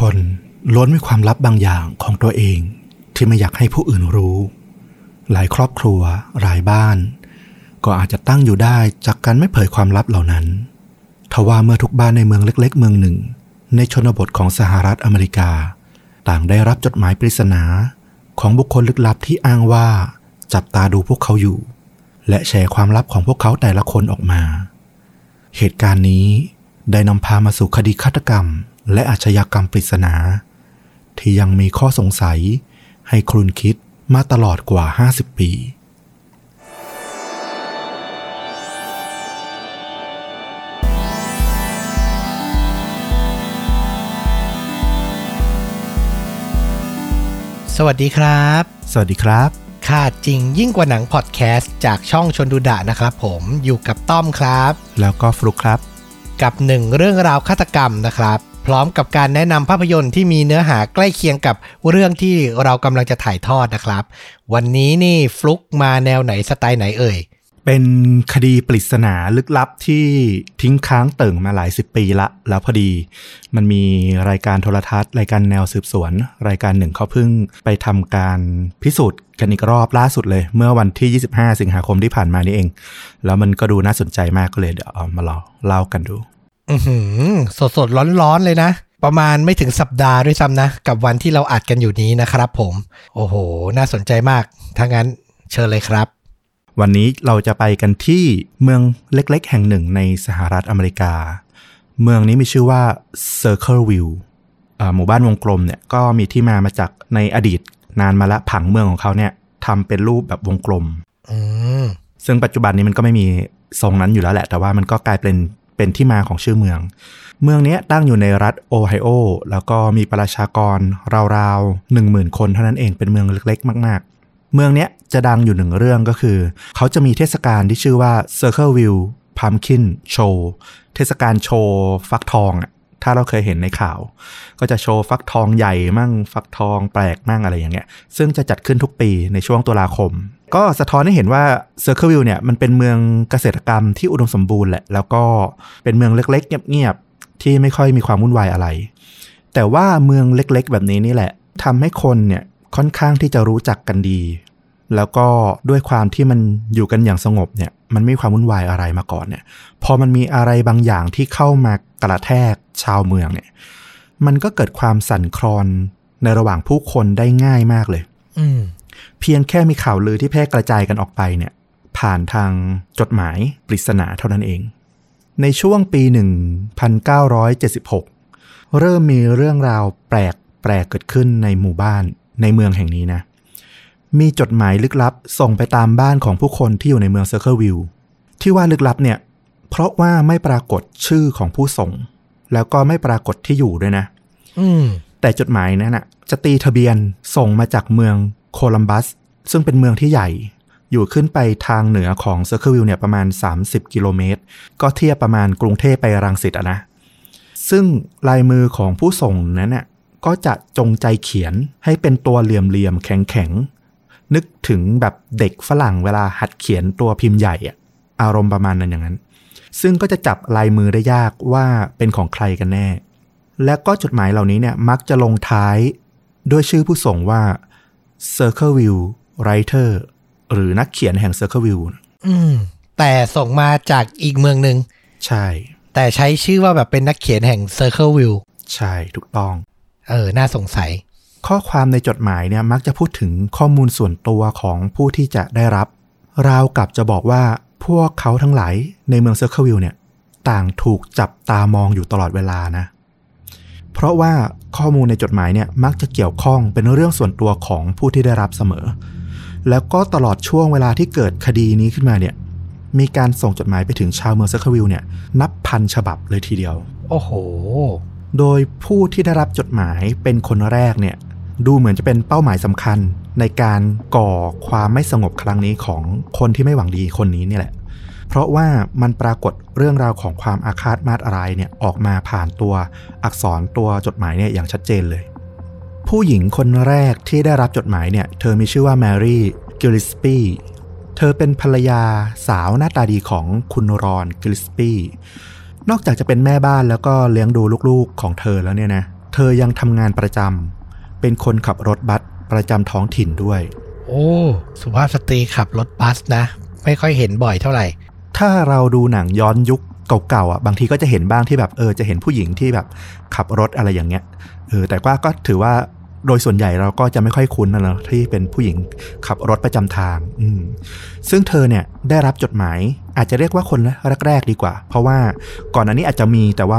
คนล้วนมีความลับบางอย่างของตัวเอง ที่ไม่อยากให้ผู้อื่นรู้ หลายครอบครัว หลายบ้าน ก็อาจจะตั้งอยู่ได้จากการไม่เผยความลับเหล่านั้นทว่าเมื่อทุกบ้านในเมืองเล็ก ๆ เมืองหนึ่ง ในชนบทของสหรัฐอเมริกา ต่างได้รับจดหมายปริศนาของบุคคลลึกลับที่อ้างว่าจับตาดูพวกเขาอยู่ และแชร์ความลับของพวกเขาแต่ละคนออกมา เหตุการณ์นี้ได้นำพามาสู่คดีฆาตกรรม และอาชญากรรมปริศนา ที่ยังมีข้อสงสัยให้ครุนคิดมาตลอดกว่า 50 ปี สวัสดีครับ สวัสดีครับค่าจริงยิ่งกว่าหนังพอดแคสต์จากช่องชนดูดะนะครับผมอยู่กับต้อมครับ แล้วก็ฟลุกครับ กับหนึ่งเรื่องราวฆาตกรรมนะครับพ ร้อมกับการแนะนำภาพยนตร์ที่มีเนื้อหาใกล้เคียงกับเรื่องที่เรากำลังจะถ่ายทอดนะครับ วันนี้นี่ฟลุกมาแนวไหนสไตล์ไหนเอ่ย เป็นคดีปริศนาลึกลับที่ทิ้งค้างเติ่งมาหลายสิบปีละ แล้วพอดี มันมีรายการโทรทัศน์ รายการแนวสืบสวน รายการหนึ่งเขาเพิ่งไปทำการพิสูจน์กันอีกรอบล่าสุดเลย เมื่อวันที่ 25 สิงหาคมที่ผ่านมานี่เอง แล้วมันก็ดูน่าสนใจมากก็เลยเดี๋ยวเอามาเล่าเล่ากันดู สดสดร้อนร้อนๆเลยนะ ประมาณไม่ถึงสัปดาห์ด้วยซ้ำนะ กับวันที่เราอัดกันอยู่นี้นะครับผม โอ้โห น่าสนใจมาก ถ้างั้นเชิญเลยครับ วันนี้เราจะไปกันที่เมืองเล็กๆ แห่งหนึ่งในสหรัฐอเมริกา เมืองนี้มีชื่อว่า Circleville อ่าหมู่บ้านวงกลมเนี่ยก็มีที่มามาจากในอดีตนานมาละผังเมืองของเขาเนี่ยทำเป็นรูปแบบวงกลมอืมซึ่งปัจจุบันนี้มันก็ไม่มีทรงนั้นอยู่แล้วแหละ แต่ว่ามันก็กลายเป็น เป็นที่มาของชื่อเมือง เมืองนี้ตั้งอยู่ในรัฐโอไฮโอ แล้วก็มีประชากรราวๆหนึ่งหมื่นคนเท่านั้นเองเป็นเมืองเล็กๆ มาก ๆ เมืองนี้จะดังอยู่หนึ่งเรื่องก็คือ เขาจะมีเทศกาลที่ชื่อว่า Circleville Pumpkin Show เทศกาลโชว์ฟักทองอะถ้าเราเคยเห็นในข่าว ก็จะโชว์ฟักทองใหญ่มั่ง ฟักทองแปลกมั่งอะไรอย่างเงี้ย ซึ่งจะจัดขึ้นทุกปีในช่วงตุลาคม ก็สะท้อนให้เห็นว่า Circleville เนี่ยมันเป็นเมืองเกษตรกรรมที่อุดมสมบูรณ์แหละ แล้วก็เป็นเมืองเล็ก ๆ เงียบ ๆ ที่ไม่ค่อยมีความวุ่นวายอะไร แต่ว่าเมืองเล็ก ๆ แบบนี้นี่แหละทำให้คนเนี่ยค่อนข้างที่จะรู้จักกันดี แล้วก็ด้วยความที่มันอยู่กันอย่างสงบเนี่ยมันไม่มีความวุ่นวายอะไรมาก่อนเนี่ย พอมันมีอะไรบางอย่างที่เข้ามากระแทกชาวเมืองเนี่ย มันก็เกิดความสั่นคลอนในระหว่างผู้คนได้ง่ายมากเลย อื เพียงแค่มีข่าวลือที่แพร่กระจายกันออกไปเนี่ยผ่านทางจดหมายปริศนาเท่านั้นเอง ในช่วงปี 1976 เริ่มมีเรื่องราวแปลกแปลกเกิดขึ้นในหมู่บ้านในเมืองแห่งนี้นะ มีจดหมายลึกลับส่งไปตามบ้านของผู้คนที่อยู่ในเมืองเซอร์เคิลวิวที่ว่าลึกลับเนี่ย เพราะว่าไม่ปรากฏชื่อของผู้ส่ง แล้วก็ไม่ปรากฏที่อยู่ด้วยนะ อืมแต่จดหมายนั้นน่ะจะตีทะเบียนส่งมาจากเมือง โคลัมบัส ซึ่งเป็นเมืองที่ใหญ่ อยู่ขึ้นไปทางเหนือของเซอร์เคิลวิวเนี่ยประมาณ 30 กิโลเมตร ก็เทียบประมาณกรุงเทพไปรังสิตอะนะ ซึ่งลายมือของผู้ส่งนั้นน่ะก็จะจงใจเขียนให้เป็นตัวเหลี่ยมๆแข็งๆ นึกถึงแบบเด็กฝรั่งเวลาหัดเขียนตัวพิมพ์ใหญ่อะอารมณ์ประมาณนั้นอย่างนั้น ซึ่งก็จะจับลายมือได้ยากว่าเป็นของใครกันแน่ และก็จดหมายเหล่านี้เนี่ยมักจะลงท้ายด้วยชื่อผู้ส่งว่า Circleville Writer หรือนักเขียนแห่ง Circleville อืม แต่ส่งมาจากอีกเมืองหนึ่ง ใช่ แต่ใช้ชื่อว่าแบบเป็นนักเขียนแห่ง Circleville ใช่ ถูกต้อง เออ น่าสงสัย ข้อความในจดหมายเนี่ยมักจะพูดถึงข้อมูลส่วนตัวของผู้ที่จะได้รับ ราวกับจะบอกว่าพวกเขาทั้งหลายในเมืองเซอร์เคิลวิลเนี่ย ต่างถูกจับตามองอยู่ตลอดเวลานะ เพราะว่า ข้อมูลในจดหมายเนี่ยมักจะเกี่ยวข้องเป็นเรื่องส่วนตัวของผู้ที่ได้รับเสมอ แล้วก็ตลอดช่วงเวลาที่เกิดคดีนี้ขึ้นมาเนี่ยมีการส่งจดหมายไปถึงชาวเมืองเซอร์เคิลวิลเนี่ยนับพันฉบับเลยทีเดียว โอ้โห โดยผู้ที่ได้รับจดหมายเป็นคนแรกเนี่ยดูเหมือนจะเป็นเป้าหมายสำคัญในการก่อความไม่สงบครั้งนี้ของคนที่ไม่หวังดีคนนี้นี่แหละ เพราะว่ามันปรากฏเรื่องราวของความอาฆาตมาดร้ายเนี่ยออกมาผ่านตัวอักษรตัวจดหมายเนี่ยอย่างชัดเจนเลย ผู้หญิงคนแรกที่ได้รับจดหมายเนี่ยเธอมีชื่อว่าแมรี่กิลลิสปี้เธอเป็นภรรยาสาวหน้าตาดีของคุณรอนกิลลิสปี้นอกจากจะเป็นแม่บ้านแล้วก็เลี้ยงดูลูกๆของเธอแล้วเนี่ยนะเธอยังทำงานประจำเป็นคนขับรถบัสประจำท้องถิ่นด้วย โอ้ สุภาพสตรีขับรถบัสนะ ไม่ค่อยเห็นบ่อยเท่าไหร่ ถ้าเราดูหนังย้อนยุคเก่าๆอะบางทีก็จะเห็นบ้างที่แบบเออจะเห็นผู้หญิงที่แบบขับรถอะไรอย่างเงี้ยเออแต่ว่าก็ถือว่าโดยส่วนใหญ่เราก็จะไม่ค่อยคุ้นนะเนอะที่เป็นผู้หญิงขับรถประจำทาง อืมซึ่งเธอเนี่ยได้รับจดหมาย อาจจะเรียกว่าคนแรกๆดีกว่า เพราะว่าก่อนอันนี้อาจจะมีแต่ว่า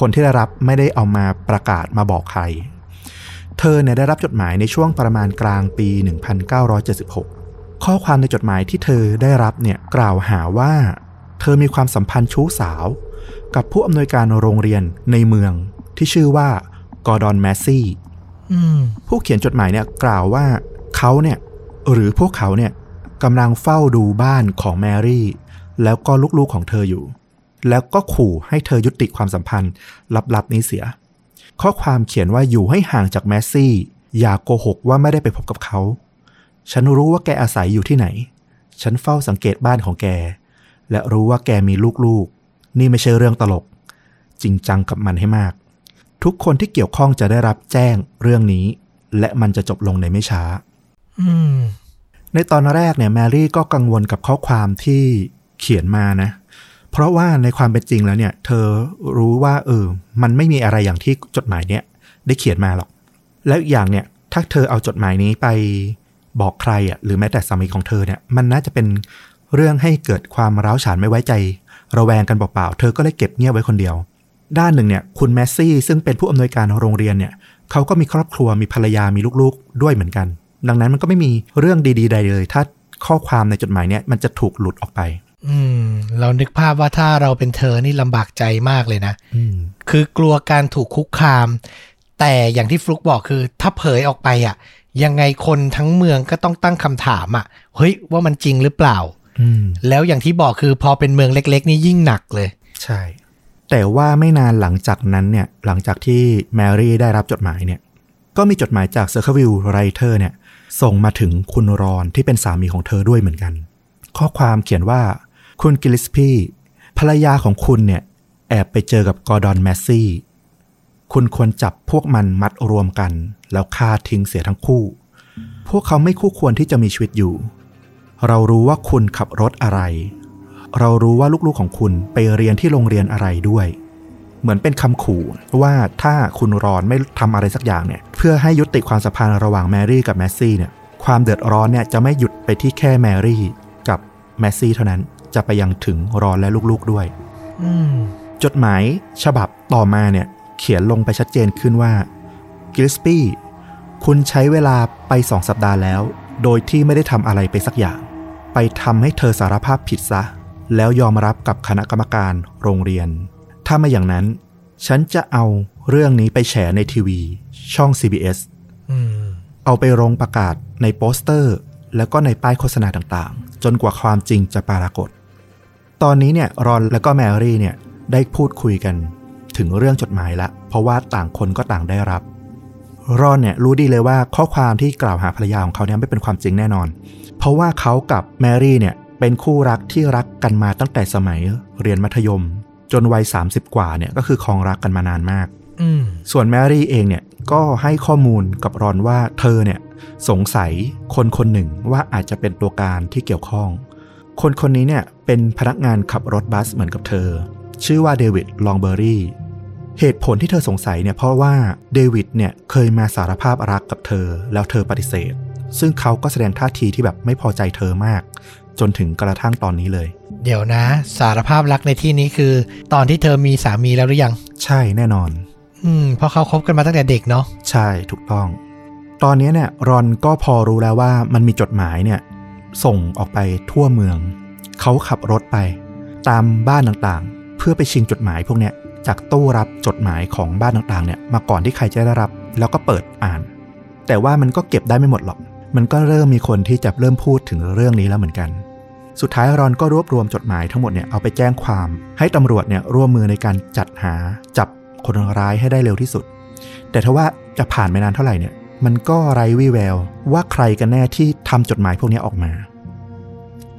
คนที่ได้รับไม่ได้เอามาประกาศมาบอกใคร เธอเนี่ยได้รับจดหมายในช่วงประมาณกลางปี 1976 ข้อความในจดหมายที่เธอได้รับเนี่ยกล่าวหาว่า เธอมีความสัมพันธ์ชู้สาว กับผู้อำนวยการโรงเรียนในเมืองที่ชื่อว่ากอร์ดอนแมสซี่ผู้เขียนจดหมายเนี่ยกล่าวว่าเขาเนี่ยหรือพวกเขาเนี่ยกำลังเฝ้าดูบ้านของแมรี่ แล้วก็ลูกๆของเธออยู่ แล้วก็ขู่ให้เธอยุติความสัมพันธ์ลับๆนี้เสีย ข้อความเขียนว่าอยู่ให้ห่างจากแมสซี่ อย่าโกหกว่าไม่ได้ไปพบกับเขา ฉันรู้ว่าแกอาศัยอยู่ที่ไหน ฉันเฝ้าสังเกตบ้านของแก และรู้ว่าแกมีลูกๆ นี่ไม่ใช่เรื่องตลก จริงจังกับมันให้มาก ทุกคนที่เกี่ยวข้องจะได้รับแจ้งเรื่องนี้ และมันจะจบลงในไม่ช้าอืมในตอนแรกเนี่ยแมรี่ก็กังวลกับข้อความที่เขียนมานะ เพราะว่าในความเป็นจริงแล้วเนี่ย เธอรู้ว่า เออ มันไม่มีอะไรอย่างที่จดหมายเนี่ย ได้เขียนมาหรอก แล้วอีกอย่างเนี่ย ถ้าเธอเอาจดหมายนี้ไป บอกใครอะหรือแม้แต่สามีของเธอเนี่ยมันน่าจะเป็นเรื่องให้เกิดความร้าวฉานไม่ไว้ใจ ระแวงกันเปล่าๆ เธอก็เลยเก็บเงียบไว้คนเดียว ด้านหนึ่งเนี่ยคุณแมสซี่ซึ่งเป็นผู้อำนวยการโรงเรียนเนี่ยเขาก็มีครอบครัวมีภรรยามีลูกๆ ด้วยเหมือนกัน ดังนั้นมันก็ไม่มีเรื่องดีๆใดเลย ถ้าข้อความในจดหมายเนี่ยมันจะถูกหลุดออกไป อืม เรานึกภาพว่าถ้าเราเป็นเธอนี่ลำบากใจมากเลยนะอืมคือกลัวการถูกคุกคาม แต่อย่างที่ฟลุกบอกคือ ถ้าเผยออกไปอะ ยังไงคนทั้งเมืองก็ต้องตั้งคำถามอะเฮ้ยว่ามันจริงหรือเปล่าอืมแล้วอย่างที่บอกคือพอเป็นเมืองเล็ก ๆ นี่ยิ่งหนักเลย ใช่ แต่ว่าไม่นานหลังจากนั้นเนี่ย หลังจากที่แมรี่ได้รับจดหมายเนี่ย ก็มีจดหมายจากเซอร์เคิลวิล Writer เนี่ย ส่งมาถึงคุณรอนที่เป็นสามีของเธอด้วยเหมือนกัน ข้อความเขียนว่า คุณกิลลิสปี้ภรรยาของคุณเนี่ย แอบไปเจอกับกอร์ดอนแมสซี่ คุณควรจับพวกมันมัดรวมกัน แล้วฆ่าทิ้งเสียทั้งคู่ พวกเขาไม่คู่ควรที่จะมีชีวิตอยู่ เรารู้ว่าคุณขับรถอะไร เรารู้ว่าลูกๆของคุณไปเรียนที่โรงเรียนอะไรด้วย เหมือนเป็นคำขู่ว่าถ้าคุณรอนไม่ทำอะไรสักอย่างเนี่ย เพื่อให้ยุติความสัมพันธ์ระหว่างแมรี่กับแมสซี่เนี่ยความเดือดร้อนเนี่ยจะไม่หยุดไปที่แค่แมรี่กับแมสซี่เท่านั้นจะไปยังถึงรอนและลูกๆด้วยอืมจดหมายฉบับต่อมาเนี่ย เขียนลงไปชัดเจนขึ้นว่ากิลลิสปี้คุณใช้เวลาไปสองสัปดาห์แล้ว โดยที่ไม่ได้ทำอะไรไปสักอย่าง ไปทำให้เธอสารภาพผิดซะ แล้วยอมรับกับคณะกรรมการโรงเรียน ถ้าไม่อย่างนั้น ฉันจะเอาเรื่องนี้ไปแฉในทีวี ช่อง CBS อืมเอาไปลงประกาศในโปสเตอร์ แล้วก็ในป้ายโฆษณาต่างๆ จนกว่าความจริงจะปรากฏ ตอนนี้เนี่ยรอนและก็แมรี่เนี่ยได้พูดคุยกัน ถึงเรื่องจดหมายละ เพราะว่าต่างคนก็ต่างได้รับ รอนเนี่ยรู้ดีเลยว่าข้อความที่กล่าวหาภรรยาของเขาเนี่ยไม่เป็นความจริงแน่นอน เพราะว่าเขากับแมรี่เนี่ยเป็นคู่รักที่รักกันมาตั้งแต่สมัยเรียนมัธยม จนวัย 30 กว่าเนี่ยก็คือครองรักกันมานานมากอืมส่วนแมรี่เองเนี่ยก็ให้ข้อมูลกับรอนว่าเธอเนี่ยสงสัยคนคนหนึ่งว่าอาจจะเป็นตัวการที่เกี่ยวข้อง คนคนนี้เนี่ยเป็นพนักงานขับรถบัสเหมือนกับเธอ ชื่อว่าเดวิดลองเบอรี่ เหตุผลที่เธอสงสัยเนี่ยเพราะว่าเดวิดเนี่ยเคยมาสารภาพรักกับเธอ แล้วเธอปฏิเสธ ซึ่งเขาก็แสดงท่าทีที่แบบไม่พอใจเธอมาก จนถึงกระทั่งตอนนี้เลย เดี๋ยวนะ สารภาพรักในที่นี้คือ ตอนที่เธอมีสามีแล้วหรือยัง ใช่แน่นอน อืมเพราะเขาคบกันมาตั้งแต่เด็กเนาะใช่ถูกต้อง ตอนนี้เนี่ยรอนก็พอรู้แล้วว่ามันมีจดหมายเนี่ย ส่งออกไปทั่วเมือง เขาขับรถไป ตามบ้านต่างๆ เพื่อไปชิงจดหมายพวกเนี้ย จากตู้รับจดหมายของบ้านต่างๆเนี่ยมาก่อนที่ใครจะได้รับ แล้วก็เปิดอ่าน แต่ว่ามันก็เก็บได้ไม่หมดหรอก มันก็เริ่มมีคนที่จะเริ่มพูดถึงเรื่องนี้แล้วเหมือนกัน สุดท้ายรอนก็รวบรวมจดหมายทั้งหมดเนี่ยเอาไปแจ้งความ ให้ตำรวจเนี่ยร่วมมือในการจัดหาจับคนร้ายให้ได้เร็วที่สุด แต่ถ้าว่าจะผ่านไปนานเท่าไหร่เนี่ยมันก็ไร้วี่แววว่าใครกันแน่ที่ทำจดหมายพวกนี้ออกมา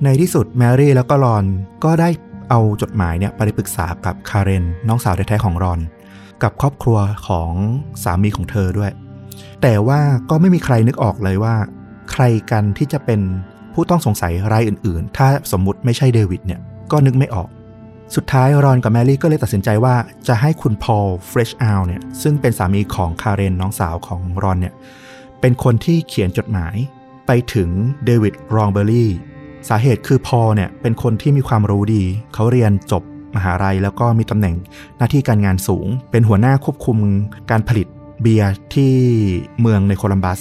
ในที่สุดแมรี่แล้วก็รอนก็ได้ เอาจดหมายเนี่ยไปปรึกษากับคาเรนน้องสาวแท้ๆของรอน กับครอบครัวของสามีของเธอด้วย แต่ว่าก็ไม่มีใครนึกออกเลยว่า ใครกันที่จะเป็นผู้ต้องสงสัยรายอื่น ๆ ถ้าสมมุติไม่ใช่เดวิดเนี่ยก็นึกไม่ออก สุดท้ายรอนกับแมรี่ก็เลยตัดสินใจว่าจะให้คุณพอลเฟรชอ l เนี่ยซึ่งเป็นสามีของคาเรนน้องสาวของรอนเนี่ยเป็นคนที่เขียนจดหมายไปถึงเดวิดรองเบอรี่ สาเหตุคือพอลเนี่ยเป็นคนที่มีความรู้ดี เขาเรียนจบมหาลัยแล้วก็มีตำแหน่งหน้าที่การงานสูง เป็นหัวหน้าควบคุมการผลิตเบียร์ที่เมืองในโคลัมบัส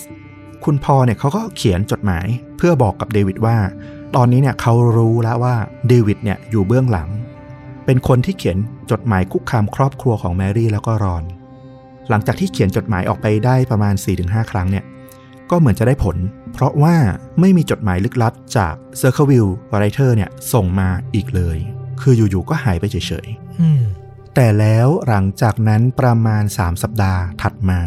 คุณพอลเนี่ยเขาก็เขียนจดหมายเพื่อบอกกับเดวิดว่า ตอนนี้เนี่ยเขารู้แล้วว่าเดวิดเนี่ยอยู่เบื้องหลัง เป็นคนที่เขียนจดหมายคุกคามครอบครัวของแมรี่แล้วก็รอน หลังจากที่เขียนจดหมายออกไปได้ประมาณ 4-5 ครั้งเนี่ย ก็เหมือนจะได้ผล เพราะว่าไม่มีจดหมายลึกลับจาก Circleville Writer เนี่ยส่งมาอีกเลย คืออยู่ๆก็หายไปเฉยๆอืมแต่แล้วหลังจากนั้นประมาณ 3 สัปดาห์ถัดมา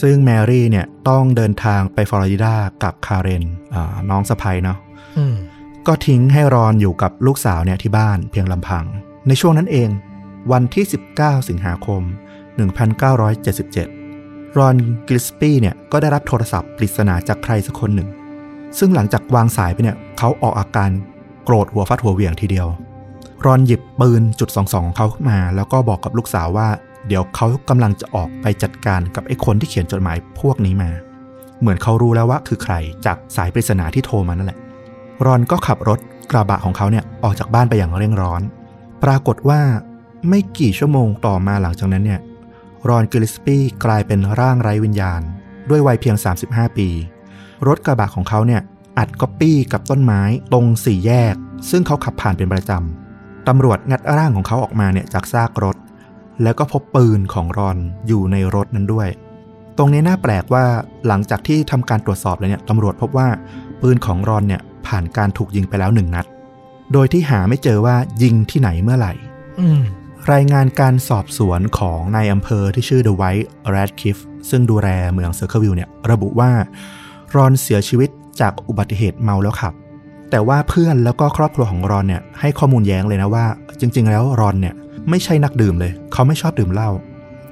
ซึ่งแมรี่เนี่ยต้องเดินทางไปฟลอริดากับคาเรนอ่าน้องสะใภ้เนาะอืมก็ทิ้งให้รอนอยู่กับลูกสาวเนี่ยที่บ้านเพียงลำพัง ในช่วงนั้นเอง วันที่ 19 สิงหาคม 1977 รอนกิลลิสปี้เนี่ยก็ได้รับโทรศัพท์ปริศนาจากใครสักคนหนึ่ง ซึ่งหลังจากวางสายไปเนี่ยเขาออกอาการโกรธหัวฟัดหัวเหวี่ยงทีเดียว รอนหยิบปืนจุด22ของเขาขึ้นมา แล้วก็บอกกับลูกสาวว่า เดี๋ยวเขากำลังจะออกไปจัดการกับไอ้คนที่เขียนจดหมายพวกนี้มา เหมือนเขารู้แล้วว่าคือใครจากสายปริศนาที่โทรมานั่นแหละ รอนก็ขับรถกระบะของเขาเนี่ยออกจากบ้านไปอย่างเร่งร้อน ปรากฏว่าไม่กี่ชั่วโมงต่อมาหลังจากนั้นเนี่ย รอนกิลลิสปี้กลายเป็นร่างไร้วิญญาณ ด้วยวัยเพียง 35 ปี รถกระบะของเขาเนี่ยอัดก๊อปปี้กับต้นไม้ตรงสี่แยก ซึ่งเขาขับผ่านเป็นประจำ ตำรวจงัดร่างของเขาออกมาเนี่ยจากซากรถ แล้วก็พบปืนของรอนอยู่ในรถนั้นด้วย ตรงนี้น่าแปลกว่าหลังจากที่ทำการตรวจสอบเลยเนี่ยตำรวจพบว่าปืนของรอนเนี่ยผ่านการถูกยิงไปแล้วหนึ่งนัด โดยที่หาไม่เจอว่ายิงที่ไหนเมื่อไหร่อื รายงานการสอบสวนของนายอำเภอที่ชื่อ The White Radcliffe ซึ่งดูแลเมืองเซอร์เคิลวิลเนี่ยระบุว่ารอนเสียชีวิตจากอุบัติเหตุเมาแล้วขับ แต่ว่าเพื่อนแล้วก็ครอบครัวของรอนเนี่ยให้ข้อมูลแย้งเลยนะว่า จริง ๆ แล้วรอนเนี่ยไม่ใช่นักดื่มเลย เขาไม่ชอบดื่มเหล้า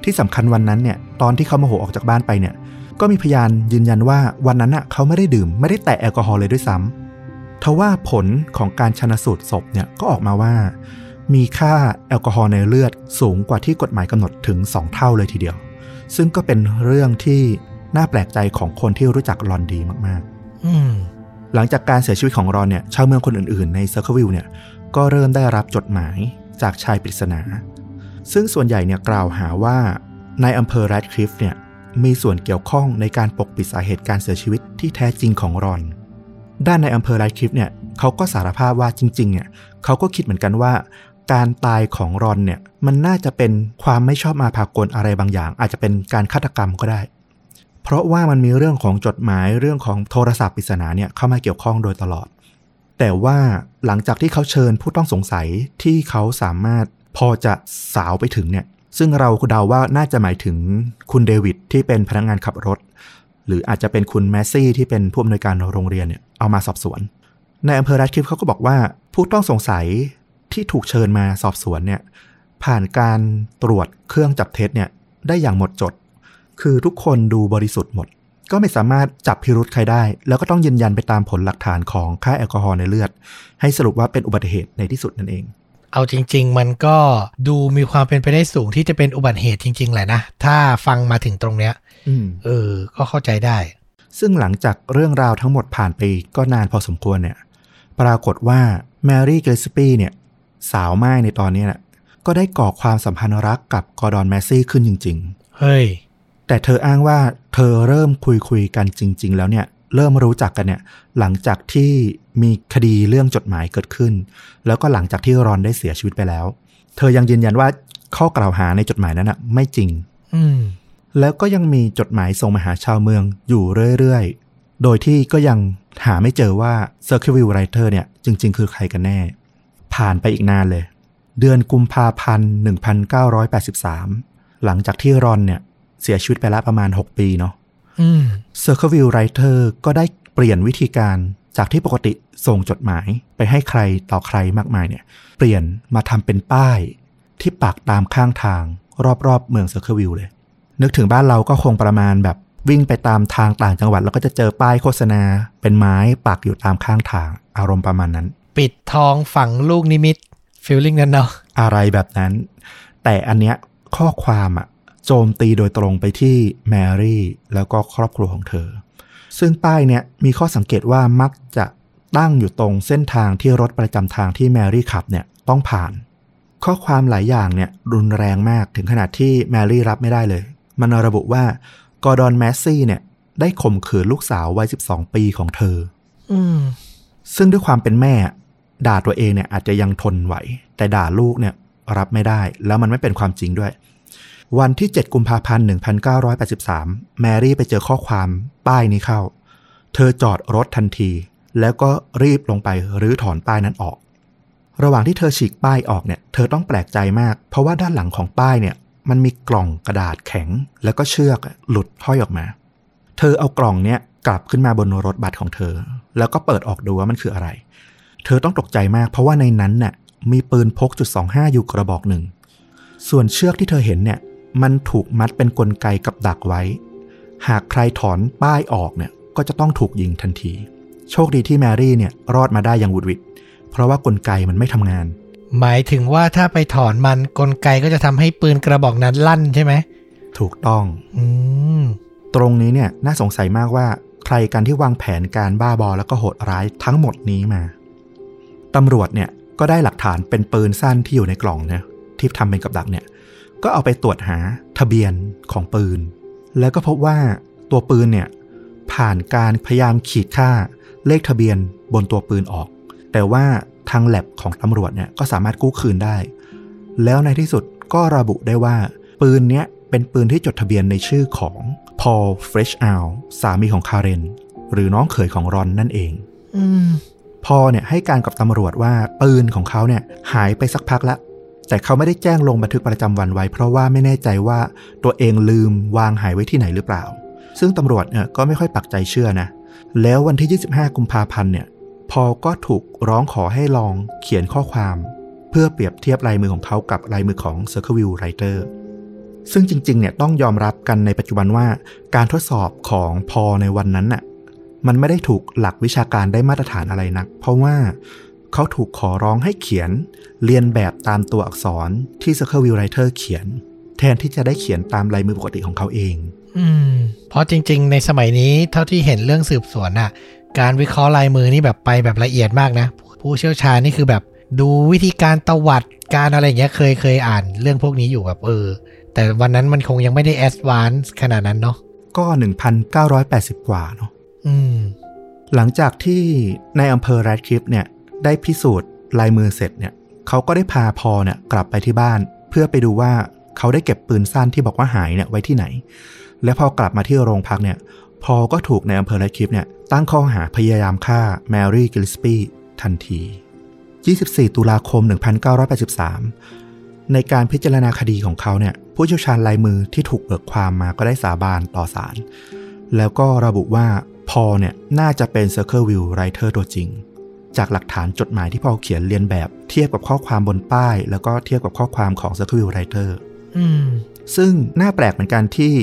ที่สำคัญวันนั้นเนี่ยตอนที่เขาโมโหออกจากบ้านไปเนี่ยก็มีพยานยืนยันว่าวันนั้นน่ะเขาไม่ได้ดื่มไม่ได้แตะแอลกอฮอล์เลยด้วยซ้ำทว่าผลของการชนะสูตรศพเนี่ยก็ออกมาว่า มีค่าแอลกอฮอล์ในเลือดสูงกว่าที่กฎหมายกำหนดถึง 2 เท่าเลยทีเดียว ซึ่งก็เป็นเรื่องที่น่าแปลกใจของคนที่รู้จักรอนดีมากอืมๆหลังจากการเสียชีวิตของรอนเนี่ยชาวเมืองคนอื่นๆในเซอร์เคิลวิลเนี่ยก็เริ่มได้รับจดหมายจากชายปริศนา ซึ่งส่วนใหญ่เนี่ยกล่าวหาว่านายอำเภอแรดคลิฟเนี่ยมีส่วนเกี่ยวข้องในการปกปิดสาเหตุการเสียชีวิตที่แท้จริงของรอน ด้านนายอำเภอแรดคลิฟเนี่ยเขาก็สารภาพว่าจริงๆเนี่ยเขาก็คิดเหมือนกันว่า การตายของรอนเนี่ยมันน่าจะเป็นความไม่ชอบมาพากลอะไรบางอย่าง อาจจะเป็นการฆาตกรรมก็ได้ เพราะว่ามันมีเรื่องของจดหมายเรื่องของโทรศัพท์ปริศนาเนี่ยเข้ามาเกี่ยวข้องโดยตลอด แต่ว่าหลังจากที่เขาเชิญผู้ต้องสงสัยที่เขาสามารถพอจะสาวไปถึงเนี่ยซึ่งเราเดาว่าน่าจะหมายถึงคุณเดวิดที่เป็นพนักงานขับรถ หรืออาจจะเป็นคุณแมสซี่ที่เป็นผู้อำนวยการโรงเรียนเนี่ยเอามาสอบสวน ในอำเภอรัดคลิฟเขาก็บอกว่า ผู้ต้องสงสัย ที่ถูกเชิญมาสอบสวนเนี่ยผ่านการตรวจเครื่องจับเท็จเนี่ยได้อย่างหมดจด คือทุกคนดูบริสุทธิ์หมด ก็ไม่สามารถจับพิรุธใครได้ แล้วก็ต้องยืนยันไปตามผลหลักฐานของค่าแอลกอฮอล์ในเลือด ให้สรุปว่าเป็นอุบัติเหตุในที่สุดนั่นเอง เอาจริง ๆ มันก็ดูมีความเป็นไปได้สูงที่จะเป็นอุบัติเหตุจริง ๆ แหละนะ ถ้าฟังมาถึงตรงเนี้ยอืมเออ ก็เข้าใจได้ ซึ่งหลังจากเรื่องราวทั้งหมดผ่านไปก็นานพอสมควรเนี่ย ปรากฏว่าแมรี่กิลลิสปี้เนี่ย สาวหม้ายในตอนนี้แหละก็ได้ก่อความสัมพันธ์รักกับกอร์ดอนแมสซี่ขึ้นจริงเฮ้ยๆแต่เธออ้างว่าเธอเริ่มคุยคุยๆกันจริง ๆ แล้วเนี่ย เริ่มรู้จักกันเนี่ย หลังจากที่มีคดีเรื่องจดหมายเกิดขึ้น แล้วก็หลังจากที่รอนได้เสียชีวิตไปแล้ว เธอยังยืนยันว่าข้อกล่าวหาในจดหมายนั้นนะไม่จริง อืมแล้วก็ยังมีจดหมายส่งมาหาชาวเมืองอยู่เรื่อยๆ โดยที่ก็ยังหาไม่เจอว่า Circleville Writer เนี่ยจริง ๆ คือใครกันแน่ ผ่านไปอีกนานเลย เดือนกุมภาพันธ์ 1983 หลังจากที่รอนเนี่ยเสียชีวิตไปแล้วประมาณ 6 ปีเนาะอืม Circleville Writer ก็ได้เปลี่ยนวิธีการจากที่ปกติส่งจดหมายไปให้ใครต่อใครมากมายเนี่ย เปลี่ยนมาทำเป็นป้าย ที่ปักตามข้างทาง รอบๆ เมืองเซอร์เคิลวิลเลย นึกถึงบ้านเราก็คงประมาณแบบวิ่งไปตามทางต่างจังหวัด แล้วก็จะเจอป้ายโฆษณา เป็นไม้ปักอยู่ตามข้างทางอารมณ์ประมาณนั้น ปิดทองฝังลูกนิมิต feeling นั้นเนาะอะไรแบบนั้น แต่อันเนี้ยข้อความอะโจมตีโดยตรงไปที่แมรี่แล้วก็ครอบครัวของเธอ ซึ่งป้ายเนี้ยมีข้อสังเกตว่ามักจะตั้งอยู่ตรงเส้นทางที่รถประจำทางที่แมรี่ขับเนี่ยต้องผ่าน ข้อความหลายอย่างเนี่ยรุนแรงมากถึงขนาดที่แมรี่รับไม่ได้เลย มันระบุว่ากอร์ดอนแมสซี่เนี่ยได้ข่มขืนลูกสาววัย 12 ปีของเธอ อืม ซึ่งด้วยความเป็นแม่ ด่าตัวเองเนี่ยอาจจะยังทนไหว แต่ด่าลูกเนี่ยรับไม่ได้ แล้วมันไม่เป็นความจริงด้วย วันที่ 7 กุมภาพันธ์ 1983 แมรี่ไปเจอข้อความป้ายนี้เข้า เธอจอดรถทันที แล้วก็รีบลงไปรื้อถอนป้ายนั้นออก ระหว่างที่เธอฉีกป้ายออกเนี่ยเธอต้องแปลกใจมาก เพราะว่าด้านหลังของป้ายเนี่ยมันมีกล่องกระดาษแข็ง แล้วก็เชือกหลุดห้อยออกมา เธอเอากล่องเนี่ยกลับขึ้นมาบนรถบัสของเธอ แล้วก็เปิดออกดูว่ามันคืออะไร เธอต้องตกใจมาก เพราะว่าในนั้นน่ะมีปืนพกจุดสองห้าอยู่กระบอกหนึ่ง ส่วนเชือกที่เธอเห็นเนี่ยมันถูกมัดเป็นนกลไกกับดักไว้ หากใครถอนป้ายออกเนี่ยก็จะต้องถูกยิงทันที โชคดีที่แมรี่เนี่ยรอดมาได้อย่างหวุดหวิดเพราะว่ากลไกมันไม่ทำงาน หมายถึงว่าถ้าไปถอนมันกลไกก็จะทำให้ปืนกระบอกนั้นลั่นใช่ไหม ถูกต้อง อืมตรงนี้เนี่ยน่าสงสัยมากว่า ใครกันที่วางแผนการบ้าบอแล้วก็โหดร้ายทั้งหมดนี้มาตำรวจเนี่ยก็ได้หลักฐานเป็นปืนสั้นที่อยู่ในกล่องเนี่ยที่ทำเป็นกับดักเนี่ย ก็เอาไปตรวจหาทะเบียนของปืน แล้วก็พบว่าตัวปืนเนี่ยผ่านการพยายามขีดฆ่าเลขทะเบียนบนตัวปืนออก แต่ว่าทางแล็บของตำรวจเนี่ยก็สามารถกู้คืนได้ แล้วในที่สุดก็ระบุได้ว่าปืนเนี้ย เป็นปืนที่จดทะเบียนในชื่อของพอลเฟรชอัลสามีของคาเรน หรือน้องเขยของรอนนั่นเองอืมพอเนี่ยให้การกับตำรวจว่าปืนของเขาเนี่ยหายไปสักพักละแต่เขาไม่ได้แจ้งลงบันทึกประจำวันไว้ เพราะว่าไม่แน่ใจว่าตัวเองลืมวางหายไว้ที่ไหนหรือเปล่า ซึ่งตำรวจเนี่ยก็ไม่ค่อยปักใจเชื่อนะ แล้ววันที่ 25 กุมภาพันธ์เนี่ย พอก็ถูกร้องขอให้ลองเขียนข้อความ เพื่อเปรียบเทียบลายมือของเขากับลายมือของ Circleville Writer ซึ่งจริงๆเนี่ยต้องยอมรับกันในปัจจุบันว่า การทดสอบของพอในวันนั้นน่ะมันไม่ได้ถูกหลักวิชาการได้มาตรฐานอะไรนัก เพราะว่าเขาถูกขอร้องให้เขียน เรียนแบบตามตัวอักษรที่ Circle View Writer เขียน แทนที่จะได้เขียนตามลายมือปกติของเขาเอง อืม เพราะจริง ๆ ในสมัยนี้เท่าที่เห็นเรื่องสืบสวนอะการวิเคราะห์ลายมือนี่แบบไปแบบละเอียดมากนะ ผู้เชี่ยวชาญนี่คือแบบดูวิธีการตวัดการอะไรเงี้ยเคยเคยอ่านเรื่องพวกนี้อยู่แบบเออ แต่วันนั้นมันคงยังไม่ได้ advance ขนาดนั้นเนาะก็ 1,980 กว่าเนาะอืมหลังจากที่นายอำเภอแรดคลิฟเนี่ย ได้พิสูจน์ลายมือเสร็จเนี่ยเขาก็ได้พาพอลเนี่ยกลับไปที่บ้าน เพื่อไปดูว่าเขาได้เก็บปืนสั้นที่บอกว่าหายเนี่ยไว้ที่ไหน และพอกลับมาที่โรงพักเนี่ย พอลก็ถูกนายอำเภอแรดคลิฟเนี่ยตั้งข้อหาพยายามฆ่าแมรี่กิลลิสปีทันที 24 ตุลาคม 1983 ในการพิจารณาคดีของเขาเนี่ยผู้เชี่ยวชาญลายมือที่ถูกเบิกความมาก็ได้สาบานต่อศาลแล้วก็ระบุว่าพอเนี่ยน่าจะเป็น Circleville Writer ตัวจริง จากหลักฐานจดหมายที่พอเขียนเรียนแบบเทียบกับข้อความบนป้าย แล้วก็เทียบกับข้อความของ Circleville Writer อืมซึ่งน่าแปลกเหมือนกันที่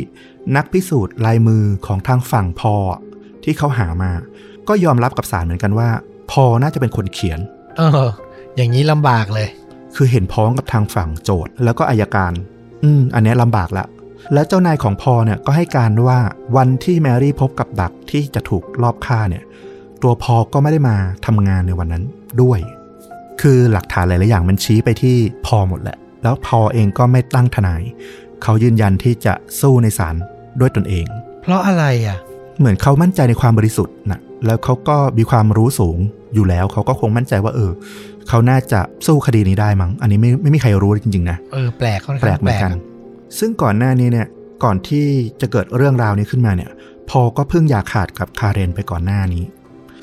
นักพิสูจน์ลายมือของทางฝั่งพอที่เขาหามา ก็ยอมรับกับศาลเหมือนกันว่า พอน่าจะเป็นคนเขียน เออ อย่างนี้ลำบากเลย คือเห็นพ้องกับทางฝั่งโจทย์แล้วก็อายการ อืม อันเนี้ยลำบากละ และเจ้านายของพอเนี่ยก็ให้การว่าวันที่แมรี่พบกับดักที่จะถูกลอบฆ่าเนี่ย ตัวพอก็ไม่ได้มาทำงานในวันนั้นด้วย คือหลักฐานหลาย ๆ อย่างมันชี้ไปที่พอหมดแหละ แล้วพอเองก็ไม่ตั้งทนาย เขายืนยันที่จะสู้ในศาลด้วยตนเอง เพราะอะไรอะ เหมือนเขามั่นใจในความบริสุทธิ์นะแล้วเขาก็มีความรู้สูงอยู่แล้ว เขาก็คงมั่นใจว่าเออ เขาน่าจะสู้คดีนี้ได้มั้ง อันนี้ไม่ไม่มีใครรู้จริงๆนะ เออแปลกค่อนแปลข้ากงเหมืแปลอนกกันอะซึ่งก่อนหน้านี้เนี่ย ก่อนที่จะเกิดเรื่องราวนี้ขึ้นมาเนี่ย พอก็เพิ่งอยากขาดกับคาเรนไปก่อนหน้านี้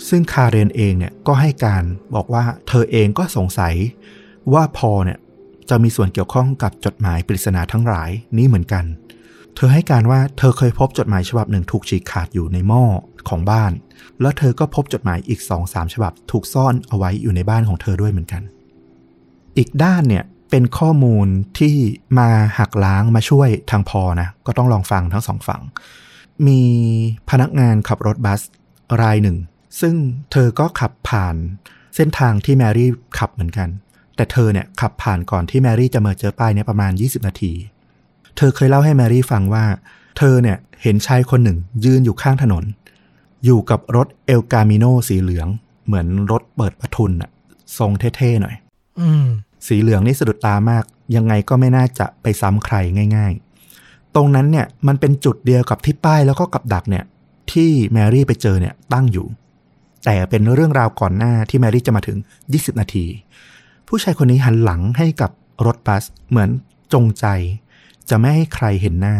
ซึ่งคาเรนเองเนี่ยก็ให้การบอกว่าเธอเองก็สงสัยว่าพอเนี่ยจะมีส่วนเกี่ยวข้องกับจดหมายปริศนาทั้งหลายนี้เหมือนกัน เธอให้การว่าเธอเคยพบจดหมายฉบับหนึ่งถูกฉีกขาดอยู่ในหม้อของบ้าน แล้วเธอก็พบจดหมายอีกสองสามฉบับ ถูกซ่อนเอาไว้อยู่ในบ้านของเธอด้วยเหมือนกัน อีกด้านเนี่ยเป็นข้อมูลที่มาหักล้างมาช่วยทางพอนะ ก็ต้องลองฟังทั้งสองฝั่ง มีพนักงานขับรถบัสรายหนึ่ง ซึ่งเธอก็ขับผ่านเส้นทางที่แมรี่ขับเหมือนกัน แต่เธอเนี่ยขับผ่านก่อนที่แมรี่จะมาเจอป้ายเนี่ยประมาณ 20 นาที เธอเคยเล่าให้แมรี่ฟังว่า เธอเนี่ยเห็นชายคนหนึ่งยืนอยู่ข้างถนน อยู่กับรถเอลกามิโนสีเหลือง เหมือนรถเปิดประทุนอะทรงเท่ๆหน่อยอืมสีเหลืองนี่สะดุดตามาก ยังไงก็ไม่น่าจะไปซ้ำใครง่าย ๆ ตรงนั้นเนี่ยมันเป็นจุดเดียวกับที่ป้ายแล้วก็กับดักเนี่ย ที่แมรี่ไปเจอเนี่ยตั้งอยู่ แต่เป็นเรื่องราวก่อนหน้าที่แมรี่จะมาถึง 20 นาที ผู้ชายคนนี้หันหลังให้กับรถบัสเหมือนจงใจ จะไม่ให้ใครเห็นหน้า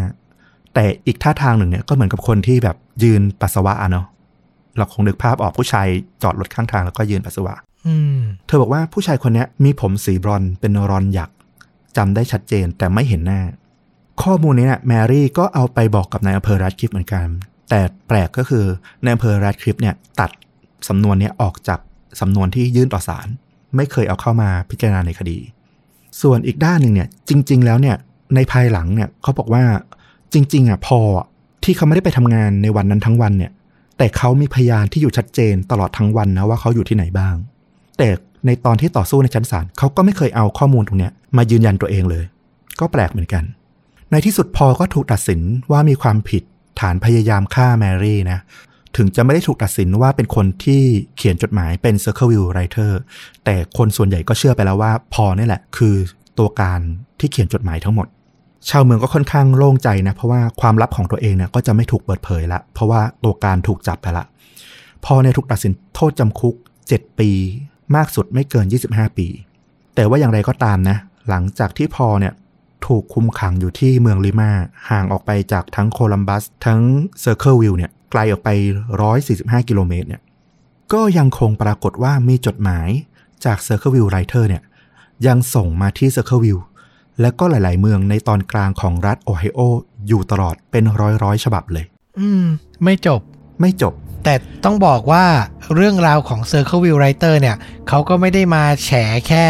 แต่อีกท่าทางหนึ่งเนี่ยก็เหมือนกับคนที่แบบยืนปัสสาวะอะเนาะ เราคงนึกภาพออกผู้ชายจอดรถข้างทางแล้วก็ยืนปัสสาวะอืมเธอบอกว่าผู้ชายคนเนี้ยมีผมสีบรอนซ์เป็นรอนหยักจำได้ชัดเจนแต่ไม่เห็นหน้า ข้อมูลนี้เนี่ยแมรี่ก็เอาไปบอกกับนายอำเภอรัดคลิปเหมือนกัน แต่แปลกก็คือนายอำเภอรัดคลิปเนี่ยตัดสำนวนเนี้ยออกจากสำนวนที่ยื่นต่อศาลไม่เคยเอาเข้ามาพิจารณาในคดี ส่วนอีกด้านหนึ่งเนี่ยจริง ๆ แล้วเนี่ยในภายหลังเนี่ยเขาบอกว่าจริง ๆอะพออะที่เขาไม่ได้ไปทำงานในวันนั้นทั้งวันเนี่ย แต่เขามีพยานที่อยู่ชัดเจนตลอดทั้งวันนะว่าเขาอยู่ที่ไหนบ้าง แต่ในตอนที่ต่อสู้ในชั้นศาลเขาก็ไม่เคยเอาข้อมูลตรงเนี้ยมายืนยันตัวเองเลย ก็แปลกเหมือนกัน ในที่สุดพอก็ถูกตัดสินว่ามีความผิดฐานพยายามฆ่าแมรี่นะ ถึงจะไม่ได้ถูกตัดสินว่าเป็นคนที่เขียนจดหมายเป็น Circleville Writer แต่คนส่วนใหญ่ก็เชื่อไปแล้วว่าพอนี่แหละ คือตัวการที่เขียนจดหมายทั้งหมด ชาวเมืองก็ค่อนข้างโล่งใจนะเพราะว่าความลับของตัวเองเนี่ยก็จะไม่ถูกเปิดเผยละ เพราะว่าตัวการถูกจับไปละพอเนี่ยถูกตัดสินโทษจำคุก 7 ปี มากสุดไม่เกิน 25 ปี แต่ว่าอย่างไรก็ตามนะ หลังจากที่พอลเนี่ยถูกคุมขังอยู่ที่เมืองลิมาห่างออกไปจากทั้งโคลัมบัส ทั้งเซอร์เคิลวิลเนี่ยไกลออกไป 145 กิโลเมตรเนี่ยก็ยังคงปรากฏว่ามีจดหมายจาก Circleville Writer เนี่ยยังส่งมาที่เซอร์เคิลวิล และก็หลาย ๆ เมืองในตอนกลางของรัฐโอไฮโออยู่ตลอดเป็นร้อยๆฉบับเลย อืม ไม่จบ ไม่จบ แต่ต้องบอกว่าเรื่องราวของ Circleville Writer เนี่ย เขาก็ไม่ได้มาแฉแค่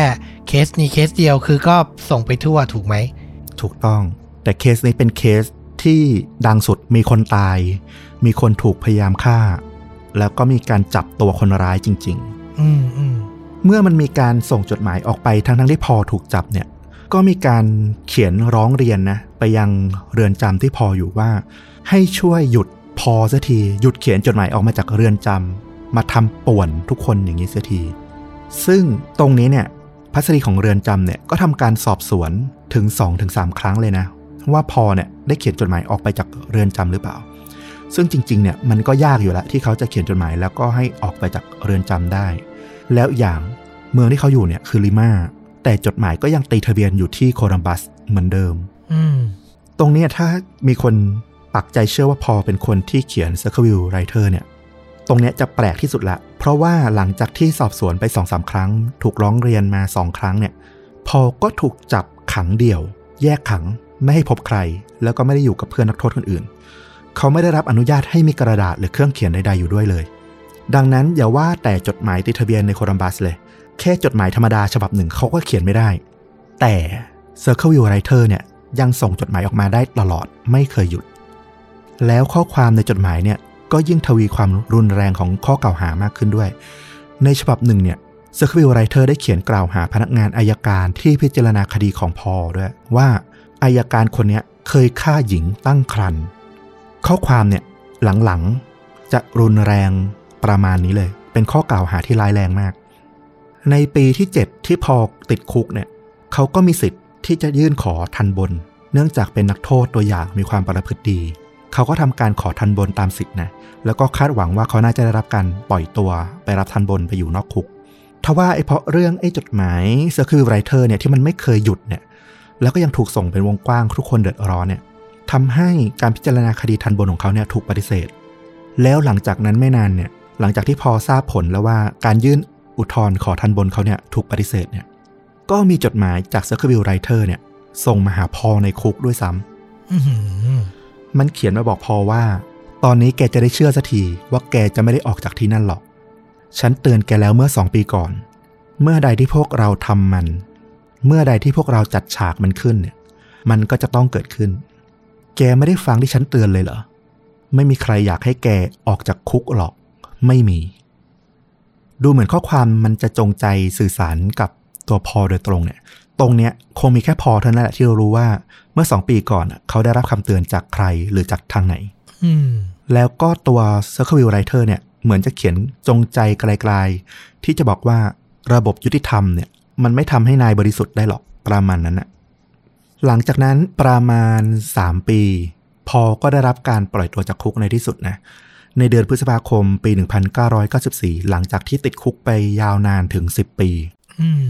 เคสนี้เคสเดียวคือก็ส่งไปทั่วถูกไหม ถูกต้อง แต่เคสนี้เป็นเคสที่ดังสุดมีคนตาย มีคนถูกพยายามฆ่า แล้วก็มีการจับตัวคนร้ายจริงอืมอืมๆเมื่อมันมีการส่งจดหมายออกไปทั้งทั้งๆที่พอถูกจับเนี่ย ก็มีการเขียนร้องเรียนนะ ไปยังเรือนจำที่พออยู่ว่า ให้ช่วยหยุดพอสักที หยุดเขียนจดหมายออกมาจากเรือนจำมาทำป่วนทุกคนอย่างนี้สักที ซึ่งตรงนี้เนี่ยพัสดีของเรือนจำเนี่ยก็ทำการสอบสวนถึง 2-3 ครั้งเลยนะ ว่าพอเนี่ยได้เขียนจดหมายออกไปจากเรือนจำหรือเปล่า ซึ่งจริงๆเนี่ยมันก็ยากอยู่แล้วที่เขาจะเขียนจดหมายแล้วก็ให้ออกไปจากเรือนจำได้ แล้วอย่างเมืองที่เขาอยู่เนี่ยคือลิมา แต่จดหมายก็ยังตีทะเบียนอยู่ที่โคลัมบัสเหมือนเดิมอืมตรงเนี้ยถ้ามีคนปักใจเชื่อว่าพอเป็นคนที่เขียน Circleville Writer เนี่ย ตรงเนี้ยจะแปลกที่สุดละ เพราะว่าหลังจากที่สอบสวนไปสองสามครั้ง ถูกร้องเรียนมาสองครั้งเนี่ย พอก็ถูกจับขังเดี่ยว แยกขังไม่ให้พบใคร แล้วก็ไม่ได้อยู่กับเพื่อนนักโทษคนอื่น เขาไม่ได้รับอนุญาตให้มีกระดาษหรือเครื่องเขียนใดๆอยู่ด้วยเลย ดังนั้นอย่าว่าแต่จดหมายติดทะเบียนในโคลัมบัสเลย แค่จดหมายธรรมดาฉบับหนึ่งเขาก็เขียนไม่ได้ แต่ Circleville Writer เนี่ยยังส่งจดหมายออกมาได้ตลอดไม่เคยหยุด แล้วข้อความในจดหมายเนี่ยก็ยิ่งทวีความรุนแรงของข้อกล่าวหามากขึ้นด้วย ในฉบับหนึ่งเนี่ย Circleville Writer ได้เขียนกล่าวหาพนักงานอายการที่พิจารณาคดีของพอด้วย ว่าอายการคนนี้เคยฆ่าหญิงตั้งครรภ์ข้อความเนี่ยหลังๆ จะรุนแรงประมาณนี้เลย เป็นข้อกล่าวหาที่ร้ายแรงมาก ในปีที่ 7 ที่พอติดคุกเนี่ยเขาก็มีสิทธิ์ที่จะยื่นขอทันบน เนื่องจากเป็นนักโทษตัวอย่างมีความประพฤติดี เขาก็ทำการขอทันบนตามสิทธินะ แล้วก็คาดหวังว่าเขาน่าจะได้รับการปล่อยตัวไปรับทันบนไปอยู่นอกคุกทว่าไอ้เพราะเรื่องไอ้จดหมาย Circle Writer เนี่ยที่มันไม่เคยหยุดเนี่ย แล้วก็ยังถูกส่งเป็นวงกว้างทุกคนเดือดร้อนเนี่ยทำให้การพิจารณาคดีทันบนของเขาเนี่ยถูกปฏิเสธ แล้วหลังจากนั้นไม่นานเนี่ยหลังจากที่พอทราบผลแล้วว่าการยื่น อุทธรณ์ขอทันบนเขาเนี่ยถูกปฏิเสธเนี่ยก็มีจดหมายจาก Circleville Writer เนี่ย ส่งมาหาพอในคุกด้วยซ้ำอืมมันเขียนมาบอกพอว่า ตอนนี้แกจะได้เชื่อสักทีว่าแกจะไม่ได้ออกจากที่นั่นหรอก ฉันเตือนแกแล้วเมื่อสองปีก่อน เมื่อใดที่พวกเราทำมัน เมื่อใดที่พวกเราจัดฉากมันขึ้นเนี่ย มันก็จะต้องเกิดขึ้น แกไม่ได้ฟังที่ฉันเตือนเลยเหรอ ไม่มีใครอยากให้แกออกจากคุกหรอก ไม่มี ดูเหมือนข้อความมันจะจงใจสื่อสารกับตัวพอโดยตรงเนี่ย ตรงเนี้ยคงมีแค่พอเท่านั้นแหละที่เรารู้ว่าเมื่อสองปีก่อนอะเขาได้รับคำเตือนจากใครหรือจากทางไหนอืมแล้วก็ตัว Circle Writer เนี่ยเหมือนจะเขียนจงใจไกลๆ ที่จะบอกว่าระบบยุติธรรมเนี่ย มันไม่ทำให้นายบริสุทธิ์ได้หรอกประมาณนั้นนะหลังจากนั้นประมาณ 3 ปี พอก็ได้รับการปล่อยตัวจากคุกในที่สุดนะ ในเดือนพฤษภาคมปี 1994 หลังจากที่ติดคุกไปยาวนานถึง 10 ปีอืม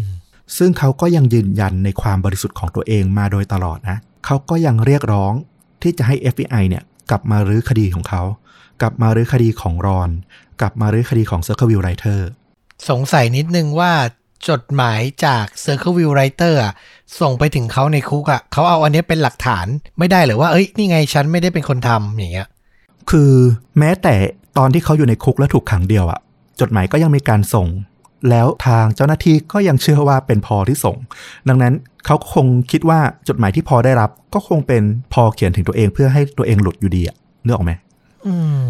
ซึ่งเขาก็ยังยืนยันในความบริสุทธิ์ของตัวเองมาโดยตลอดนะ เขาก็ยังเรียกร้องที่จะให้ FBI เนี่ยกลับมารื้อคดีของเขา กลับมารื้อคดีของรอน กลับมารื้อคดีของ Circle Writer สงสัยนิดนึงว่าจดหมายจาก Circle View Writer อะส่งไปถึงเขาในคุกอะเขาเอาอันเนี้ยเป็นหลักฐานไม่ได้เหรือว่าเอ้ยนี่ไงฉันไม่ได้เป็นคนทำอย่างเงี้ย คือแม้แต่ตอนที่เขาอยู่ในคุกและถูกขังเดียวอะจดหมายก็ยังมีการส่ง แล้วทางเจ้าหน้าที่ก็ยังเชื่อว่าเป็นพอที่ส่ง ดังนั้นเขาก็คงคิดว่าจดหมายที่พอได้รับ ก็คงเป็นพอเขียนถึงตัวเองเพื่อให้ตัวเองหลุดอยู่ดีอะนึกออกไหมอืม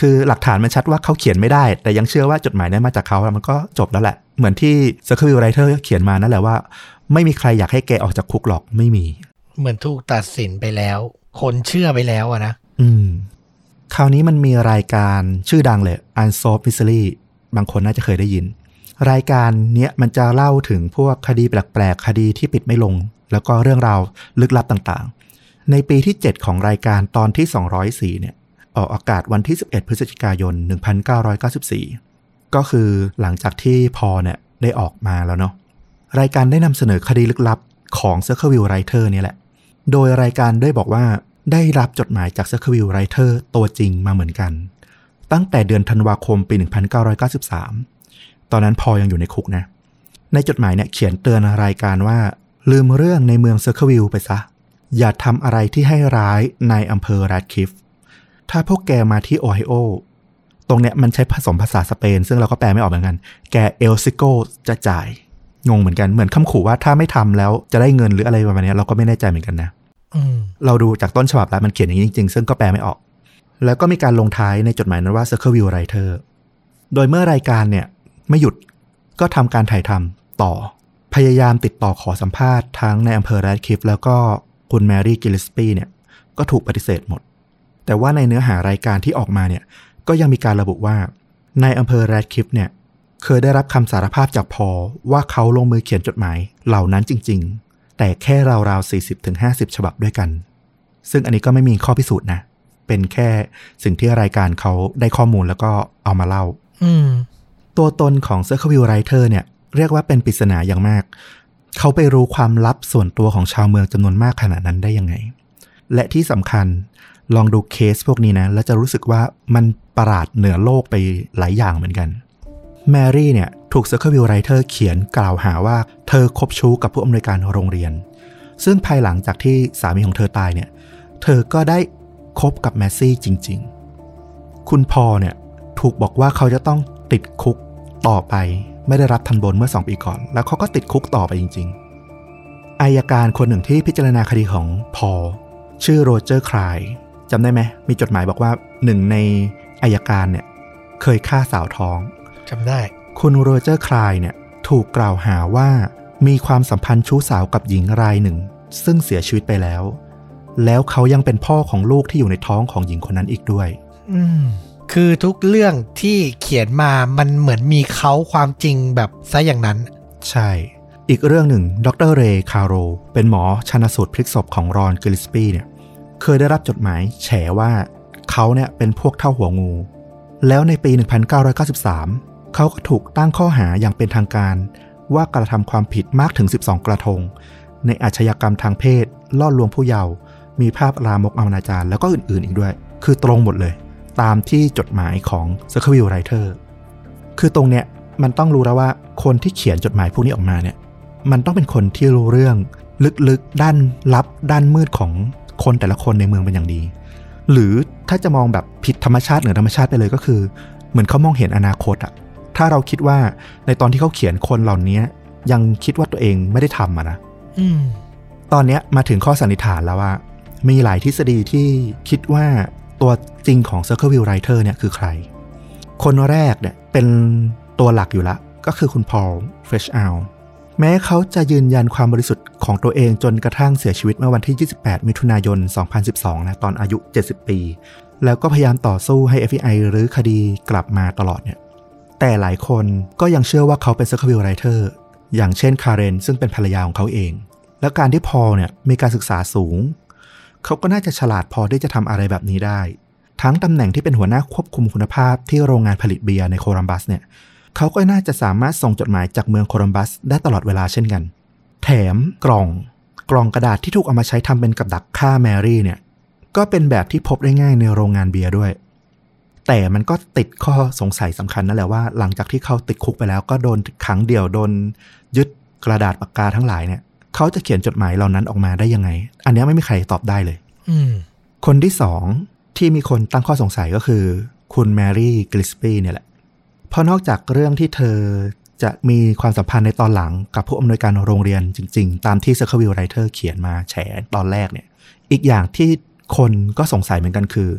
คือหลักฐานมันชัดว่าเขาเขียนไม่ได้ แต่ยังเชื่อว่าจดหมายนั้นมาจากเขาแล้วมันก็จบแล้วแหละ เหมือนที่ Circle Writer เขียนมานั่นแหละว่า ไม่มีใครอยากให้แกออกจากคุกหรอกไม่มี เหมือนถูกตัดสินไปแล้ว คนเชื่อไปแล้วอะนะอืม คราวนี้มันมีรายการชื่อดังเลย Unsolved Mystery บางคนน่าจะเคยได้ยิน รายการเนี้ยมันจะเล่าถึงพวกคดีแปลกๆ คดีที่ปิดไม่ลง แล้วก็เรื่องราวลึกลับต่างๆ ในปีที่ 7 ของรายการตอนที่ 204 เนี่ย ออกอากาศวันที่ 11 พฤศจิกายน 1994 ก็คือหลังจากที่พอเนี่ยได้ออกมาแล้วเนาะ รายการได้นำเสนอคดีลึกลับของ Circle View Writer เนี่ยแหละ โดยรายการได้บอกว่า ได้รับจดหมายจาก Circle View Writer ตัวจริงมาเหมือนกัน ตั้งแต่เดือนธันวาคมปี 1993 ตอนนั้นพอยังอยู่ในคุกนะ ในจดหมายเนี่ยเขียนเตือนรายการว่า ลืมเรื่องในเมือง Circle View ไปซะ อย่าทำอะไรที่ให้ร้ายในอำเภอแรดคิฟ ถ้าพวกแกมาที่โอไฮโอตรงเนี้ยมันใช้ผสมภาษาสเปน ซึ่งเราก็แปลไม่ออกเหมือนกัน แกเอลซิโกจะจ่าย งงเหมือนกัน เหมือนคำขู่ว่าถ้าไม่ทำแล้วจะได้เงินหรืออะไรประมาณเนี้ยเราก็ไม่แน่ใจเหมือนกันนะ เราดูจากต้นฉบับแล้วมันเขียนอย่างนี้จริงๆ ซึ่งก็แปลไม่ออก แล้วก็มีการลงท้ายในจดหมายนั้นว่า Circleville Writer โดยเมื่อรายการเนี่ยไม่หยุดก็ทำการถ่ายทำต่อ พยายามติดต่อขอสัมภาษณ์ทั้งนายอำเภอแรดคลิฟแล้วก็คุณแมรี่กิลลิสปีเนี่ยก็ถูกปฏิเสธหมด แต่ว่าในเนื้อหารายการที่ออกมาเนี่ยก็ยังมีการระบุว่า นายอำเภอแรดคลิฟเนี่ยเคยได้รับคำสารภาพจากพอลว่าเขาลงมือเขียนจดหมายเหล่านั้นจริง ๆ แต่แค่ราวๆ40-50ฉบับด้วยกัน ซึ่งอันนี้ก็ไม่มีข้อพิสูจน์นะ เป็นแค่สิ่งที่รายการเขาได้ข้อมูลแล้วก็เอามาเล่าอืมตัวตนของ Circle View Writer เนี่ย เรียกว่าเป็นปริศนาอย่างมาก เขาไปรู้ความลับส่วนตัวของชาวเมืองจำนวนมากขนาดนั้นได้ยังไง และที่สำคัญลองดูเคสพวกนี้นะ แล้วจะรู้สึกว่ามันประหลาดเหนือโลกไปหลายอย่างเหมือนกัน แมรี่เนี่ยถูก Circle View Writer เขียนกล่าวหาว่าเธอคบชู้กับผู้อำนวยการโรงเรียน ซึ่งภายหลังจากที่สามีของเธอตายเนี่ย เธอก็ได้คบกับแมซี่จริง ๆ คุณพอเนี่ยถูกบอกว่าเขาจะต้องติดคุกต่อไป ไม่ได้รับทันบนเมื่อ 2 ปีก่อน แล้วเขาก็ติดคุกต่อไปจริง ๆอายการคนหนึ่งที่พิจารณาคดีของพอชื่อโรเจอร์คลายจำได้ไหมมีจดหมายบอกว่าหนึ่งในอัยการเนี่ยเคยฆ่าสาวท้อง จำได้ คุณโรเจอร์ไคลน์เนี่ยถูกกล่าวหาว่ามีความสัมพันธ์ชู้สาวกับหญิงรายหนึ่ง ซึ่งเสียชีวิตไปแล้ว แล้วเขายังเป็นพ่อของลูกที่อยู่ในท้องของหญิงคนนั้นอีกด้วย อืมคือทุกเรื่องที่เขียนมามันเหมือนมีเค้าความจริงแบบซะอย่างนั้น ใช่ อีกเรื่องหนึ่ง ดร.เรย์แคร์โรล เป็นหมอชันสูตรพลิกศพของรอนกิลลิสปีเนี่ย เคยได้รับจดหมายแฉว่าเขาเนี่ยเป็นพวกเท่าหัวงู แล้วในปี 1993 เขาก็ถูกตั้งข้อหาอย่างเป็นทางการ ว่ากระทำความผิดมากถึง 12 กระทง ในอาชญากรรมทางเพศ ล่อลวงผู้เยาว์มีภาพลามกอนาจารแล้วก็อื่นๆอีกด้วย คือตรงหมดเลย ตามที่จดหมายของ c i r c l e View Writer คือตรงเนี้ยมันต้องรู้แล้วว่าคนที่เขียนจดหมายพวกนี้ออกมาเนี่ยมันต้องเป็นคนที่รู้เรื่องลึกๆ ด้านลับด้านมืดของคนแต่ละคนในเมืองเป็นอย่างดี หรือถ้าจะมองแบบผิดธรรมชาติเหนือธรรมชาติไปเลยก็คือ เหมือนเขามองเห็นอนาคตอะ ถ้าเราคิดว่าในตอนที่เขาเขียนคนเหล่านี้ยังคิดว่าตัวเองไม่ได้ทำอะนะอืมตอนเนี้ยมาถึงข้อสันนิษฐานแล้วว่า มีหลายทฤษฎีที่คิดว่าตัวจริงของ Circleville Writer เนี่ยคือใคร คนแรกเนี่ยเป็นตัวหลักอยู่ละ ก็คือคุณพอลเฟรชอัลแม้เขาจะยืนยันความบริสุทธิ์ของตัวเองจนกระทั่งเสียชีวิตเมื่อวันที่ 28 มิถุนายน 2012 นะตอนอายุ 70 ปี แล้วก็พยายามต่อสู้ให้ FBI รื้อคดีกลับมาตลอดเนี่ย แต่หลายคนก็ยังเชื่อว่าเขาเป็น Circleville Writer อย่างเช่นคาเรนซึ่งเป็นภรรยาของเขาเอง แล้วการที่พอลเนี่ยมีการศึกษาสูง เขาก็น่าจะฉลาดพอที่จะทำอะไรแบบนี้ได้ ทั้งตำแหน่งที่เป็นหัวหน้าควบคุมคุณภาพที่โรงงานผลิตเบียร์ในโคลัมบัสเนี่ยเขาก็น่าจะสามารถส่งจดหมายจากเมืองโคลัมบัสได้ตลอดเวลาเช่นกัน แถมกล่องกล่องกระดาษที่ถูกเอามาใช้ทำเป็นกับดักฆ่าแมรี่เนี่ยก็เป็นแบบที่พบได้ง่ายในโรงงานเบียร์ด้วย แต่มันก็ติดข้อสงสัยสำคัญนั่นแหละว่า หลังจากที่เขาติดคุกไปแล้ว ก็โดนขังเดี่ยวโดนยึดกระดาษปากกาทั้งหลายเนี่ยเขาจะเขียนจดหมายเหล่านั้นออกมาได้ยังไง อันเนี้ยไม่มีใครตอบได้เลย อืคนที่สองที่มีคนตั้งข้อสงสัยก็คือ คุณแมรี่กลิสปีเนี่ยแหละ เพราะนอกจากเรื่องที่เธอจะมีความสัมพันธ์ในตอนหลังกับผู้อำนวยการโรงเรียนจริง ๆ ตามที่ Circleville Writer เขียนมาแฉตอนแรกเนี่ย อีกอย่างที่คนก็สงสัยเหมือนกันคือ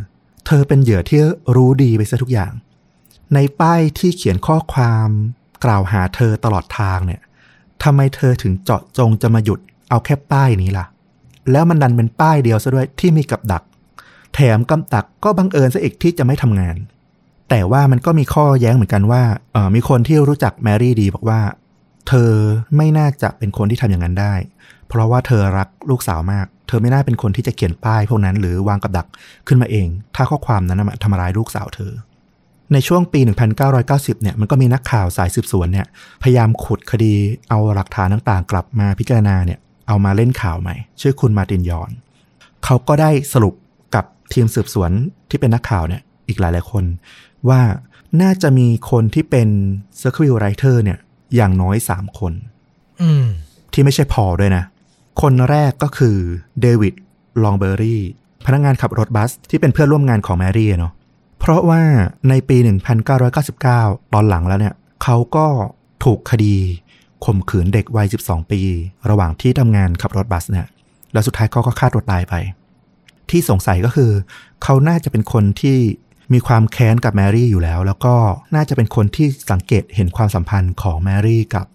เธอเป็นเหยื่อที่รู้ดีไปซะทุกอย่าง ในป้ายที่เขียนข้อความกล่าวหาเธอตลอดทางเนี่ยทำไมเธอถึงเจาะจงจะมาหยุดเอาแค่ป้ายนี้ล่ะ แล้วมันดันเป็นป้ายเดียวซะด้วยที่มีกับดัก แถมกำตักก็บังเอิญซะอีกที่จะไม่ทำงาน แต่ว่ามันก็มีข้อแย้งเหมือนกันว่าเออมีคนที่รู้จักแมรี่ดีบอกว่า เธอไม่น่าจะเป็นคนที่ทำอย่างนั้นได้ เพราะว่าเธอรักลูกสาวมาก เธอไม่น่าเป็นคนที่จะเขียนป้ายพวกนั้น หรือวางกับดักขึ้นมาเอง ถ้าข้อความนั้นนะทำร้ายลูกสาวเธอ ในช่วงปี 1990 เนี่ยมันก็มีนักข่าวสายสืบสวนเนี่ยพยายามขุดคดีเอาหลักฐานต่างๆ กลับมาพิจารณาเนี่ยเอามาเล่นข่าวใหม่ ชื่อคุณมาร์ตินยอน เขาก็ได้สรุปกับทีมสืบสวนที่เป็นนักข่าวเนี่ยอีกหลายๆคน ว่าน่าจะมีคนที่เป็น Circleville Writer เนี่ยอย่างน้อย3คนอืมที่ไม่ใช่พอด้วยนะ คนแรกก็คือเดวิดลองเบอรี่พนักงานขับรถบัสที่เป็นเพื่อนร่วมงานของแมรี่เนาะเพราะว่าในปี 1999 ตอนหลังแล้วเนี่ย เขาก็ถูกคดีข่มขืนเด็กวัย 12 ปี ระหว่างที่ทำงานขับรถบัสเนี่ย แล้วสุดท้ายเขาก็ฆ่าตัวตายไป ที่สงสัยก็คือ เขาน่าจะเป็นคนที่มีความแค้นกับแมรี่อยู่แล้ว แล้วก็น่าจะเป็นคนที่สังเกตเห็นความสัมพันธ์ของแมรี่กับ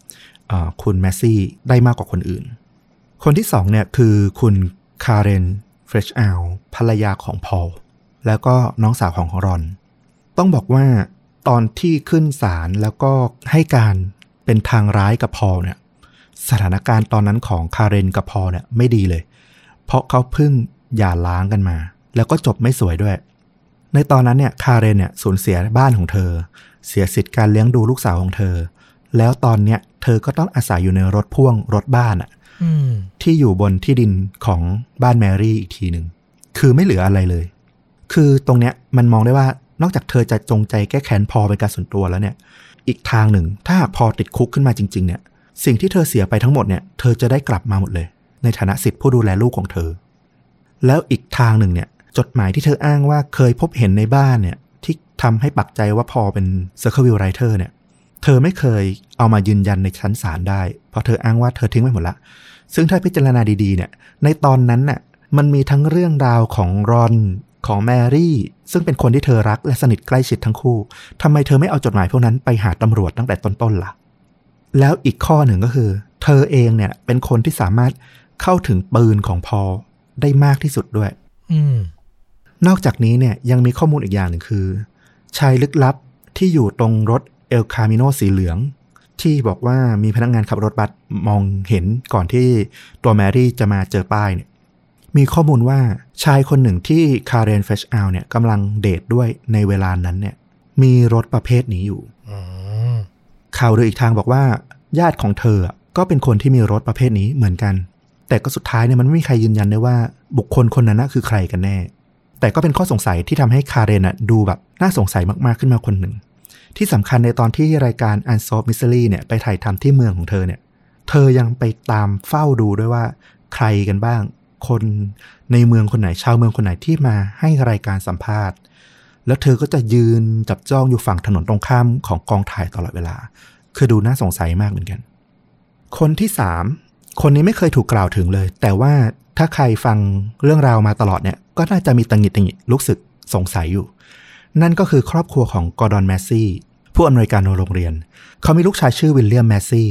คุณแมซี่ได้มากกว่าคนอื่น คนที่สองเนี่ยคือคุณคาร์เรนเฟรชอัลภรรยาของพอลแล้วก็น้องสาวของรอน ต้องบอกว่าตอนที่ขึ้นศาลแล้วก็ให้การเป็นทางร้ายกับพอลเนี่ย สถานการณ์ตอนนั้นของคาร์เรนกับพอลเนี่ยไม่ดีเลย เพราะเขาเพิ่งหย่าร้างกันมา แล้วก็จบไม่สวยด้วย ในตอนนั้นเนี่ยคาเรนเนี่ยสูญเสียบ้านของเธอ เสียสิทธิ์การเลี้ยงดูลูกสาวของเธอ แล้วตอนเนี้ยเธอก็ต้องอาศัยอยู่ในรถพ่วงรถบ้านอะอืม ที่อยู่บนที่ดินของบ้านแมรี่อีกทีหนึ่งคือไม่เหลืออะไรเลย คือตรงเนี้ยมันมองได้ว่านอกจากเธอจะจงใจแก้แค้นพอเป็นการส่วนตัวแล้วเนี่ย อีกทางหนึ่ง ถ้าหากพอติดคุกขึ้นมาจริง ๆ เนี่ย สิ่งที่เธอเสียไปทั้งหมดเนี่ย เธอจะได้กลับมาหมดเลย ในฐานะสิทธิผู้ดูแลลูกของเธอ แล้วอีกทางหนึ่งเนี่ย จดหมายที่เธออ้างว่าเคยพบเห็นในบ้านเนี่ย ที่ทำให้ปักใจว่าพอเป็น Circleville Writer เนี่ย เธอไม่เคยเอามายืนยันในชั้นศาลได้ เพราะเธออ้างว่าเธอทิ้งไปหมดละ ซึ่งถ้าพิจารณาดีๆเนี่ย ในตอนนั้นน่ะ มันมีทั้งเรื่องราวของรอนของแมรี่ ซึ่งเป็นคนที่เธอรักและสนิทใกล้ชิดทั้งคู่ ทำไมเธอไม่เอาจดหมายพวกนั้นไปหาตำรวจตั้งแต่ต้นๆล่ะ แล้วอีกข้อหนึ่งก็คือ เธอเองเนี่ยเป็นคนที่สามารถเข้าถึงปืนของพอลได้มากที่สุดด้วย อืมนอกจากนี้เนี่ยยังมีข้อมูลอีกอย่างหนึ่งคือ ชายลึกลับที่อยู่ตรงรถ El Camino สีเหลือง ที่บอกว่ามีพนักงานขับรถบัสมองเห็นก่อนที่ตัวแมรี่จะมาเจอป้ายเนี่ยมีข้อมูลว่าชายคนหนึ่งที่คาร์เรนเฟรชอัลเนี่ยกำลังเดทด้วยในเวลานั้นเนี่ย มีรถประเภทนี้อยู่อืมข่าวลืออีกทางบอกว่า ญาติของเธออะก็เป็นคนที่มีรถประเภทนี้เหมือนกัน แต่ก็สุดท้ายเนี่ยมันไม่มีใครยืนยันได้ว่า บุคคลคนนั้นนะคือใครกันแน่ แต่ก็เป็นข้อสงสัยที่ทำให้คาเรนอะดูแบบน่าสงสัยมากๆขึ้นมาคนหนึ่ง ที่สำคัญในตอนที่รายการ Unsolved Mystery เนี่ยไปถ่ายทำที่เมืองของเธอเนี่ย เธอยังไปตามเฝ้าดูด้วยว่าใครกันบ้าง คนในเมืองคนไหนชาวเมืองคนไหนที่มาให้รายการสัมภาษณ์ แล้วเธอก็จะยืนจับจ้องอยู่ฝั่งถนนตรงข้ามของกองถ่ายตลอดเวลา คือดูน่าสงสัยมากเหมือนกัน คนที่สามคนนี้ไม่เคยถูกกล่าวถึงเลย แต่ว่าถ้าใครฟังเรื่องราวมาตลอดเนี่ย ก็น่าจะมีตะหงิดตะหงิดรู้สึกสงสัยอยู่ นั่นก็คือครอบครัวของกอร์ดอนแมสซี่ ผู้อำนวยการโรงเรียน เขามีลูกชายชื่อวิลเลียมแมสซี่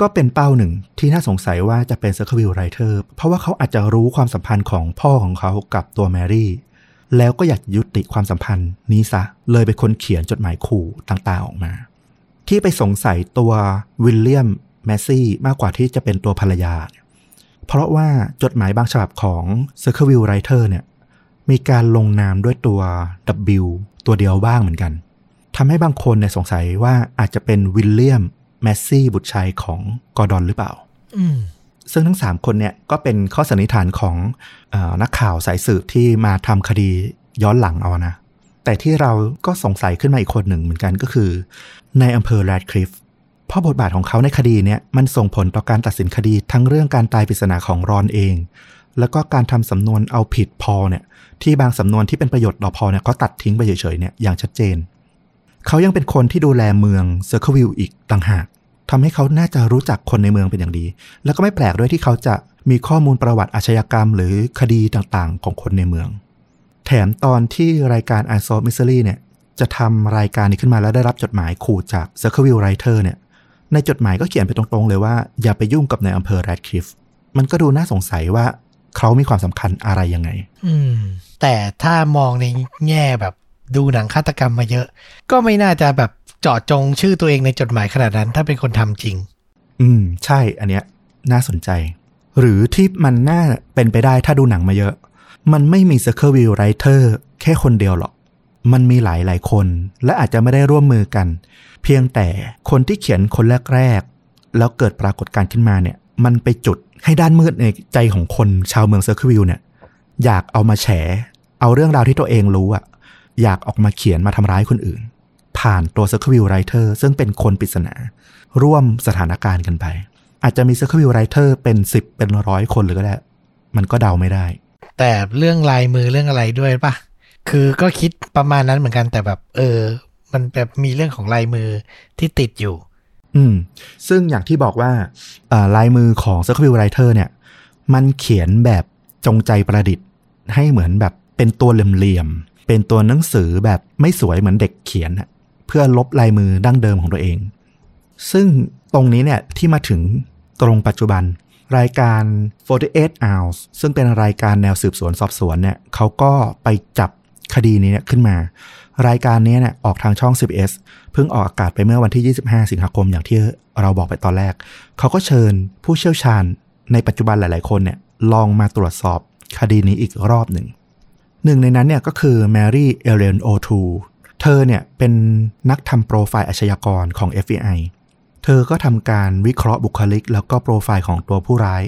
ก็เป็นเป้าหนึ่งที่น่าสงสัยว่าจะเป็น Circleville Writer เพราะว่าเขาอาจจะรู้ความสัมพันธ์ของพ่อของเขากับตัวแมรี่ แล้วก็อยากยุติความสัมพันธ์นี้ซะ เลยเป็นคนเขียนจดหมายขู่ต่างๆออกมา ที่ไปสงสัยตัววิลเลียมแมสซี่มากกว่าที่จะเป็นตัวภรรยา เพราะว่าจดหมายบางฉบับของ c i r c l e v i l l Writer เนี่ยมีการลงนามด้วยตัว W ตัวเดียวบ้างเหมือนกันทำให้บางคนเนี่ยสงสัยว่าอาจจะเป็นวิลเลียมแมสซี่บุตรชายของกอร์ดอนหรือเปล่าอืมซึ่งทั้ง 3 คนเนี่ยก็เป็นข้อสันนิษฐานของเออนักข่าวสายสืบที่มาทำคดีย้อนหลังเอานะ แต่ที่เราก็สงสัยขึ้นมาอีกคนหนึ่งเหมือนกันก็คือ ในอำเภอแรดคลิฟเพราะบทบาทของเขาในคดีเนี่ยมันส่งผลต่อการตัดสินคดีทั้งเรื่องการตายปริศนาของรอนเอง แล้วก็การทำสำนวนเอาผิดพอเนี่ยที่บางสำนวนที่เป็นประโยชน์ต่อพอเนี่ยเขาตัดทิ้งไปเฉยๆเนี่ยอย่างชัดเจน เขายังเป็นคนที่ดูแลเมืองเซอร์ควิลอีกต่างหากทำให้เขาน่าจะรู้จักคนในเมืองเป็นอย่างดี แล้วก็ไม่แปลกด้วยที่เขาจะมีข้อมูลประวัติอาชญากรรม หรือคดีต่างๆ ของคนในเมือง แถมตอนที่รายการ i s o l Mystery เนี่ยจะทำรายการนี้ขึ้นมาแล้วได้รับจดหมายขู่จาก c i r c l e v i l l Writer เนี่ย ในจดหมายก็เขียนไปตรงๆเลยว่าอย่าไปยุ่งกับในอำเภอแรดคลิฟมันก็ดูน่าสงสัยว่า เขามีความสำคัญอะไรยังไง อืม แต่ถ้ามองในแง่แบบดูหนังฆาตกรรมมาเยอะ ก็ไม่น่าจะแบบเจาะจงชื่อตัวเองในจดหมายขนาดนั้น ถ้าเป็นคนทำจริง อืม ใช่ อันเนี้ย น่าสนใจ หรือที่มันน่าเป็นไปได้ถ้าดูหนังมาเยอะ มันไม่มี Circle View Writer แค่คนเดียวหรอก มันมีหลายหลายๆคน และอาจจะไม่ได้ร่วมมือกัน เพียงแต่คนที่เขียนคนแรกๆแล้วเกิดปรากฏการณ์ขึ้นมาเนี่ย มันไปจุด ให้ด้านมืดในใจของคนชาวเมือง Circle View เนี่ยอยากเอามาแฉ เอาเรื่องราวที่ตัวเองรู้อะอยากออกมาเขียนมาทำร้ายคนอื่น ผ่านตัว Circle View Writer ซึ่งเป็นคนปริศนา ร่วมสถานการณ์กันไป อาจจะมี Circle View Writer เป็น10เป็นร้อยคนเลยก็ได้ มันก็เดาไม่ได้ แต่เรื่องลายมือเรื่องอะไรด้วยปะคือก็คิดประมาณนั้นเหมือนกันแต่แบบ เออ มันแบบมีเรื่องของลายมือที่ติดอยู่ อืม ซึ่งอย่างที่บอกว่าลายมือของ Circle View Writer เนี่ย มันเขียนแบบจงใจประดิษฐ์ ให้เหมือนแบบเป็นตัวเหลี่ยมๆเป็นตัวหนังสือแบบไม่สวยเหมือนเด็กเขียนเพื่อลบลายมือดั้งเดิมของตัวเอง ซึ่งตรงนี้เนี่ยที่มาถึงตรงปัจจุบัน รายการ 48 hours ซึ่งเป็นรายการแนวสืบสวนสอบสวนเนี่ยเขาก็ไปจับคดีนี้เนี่ยขึ้นมา รายการนี้เนี่ยออกทางช่อง CBS เพิ่งออกอากาศไปเมื่อวันที่ 25 สิงหาคมอย่างที่เราบอกไปตอนแรก เขาก็เชิญผู้เชี่ยวชาญในปัจจุบันหลาย ๆ คนเนี่ยลองมาตรวจสอบคดีนี้อีกรอบหนึ่ง หนึ่งในนั้นเนี่ยก็คือแมรี่เอเลนโอทูเธอเนี่ยเป็นนักทำโปรไฟล์อาชญากรของ FBI เธอก็ทำการวิเคราะห์บุคลิก แล้วก็โปรไฟล์ของตัวผู้ร้าย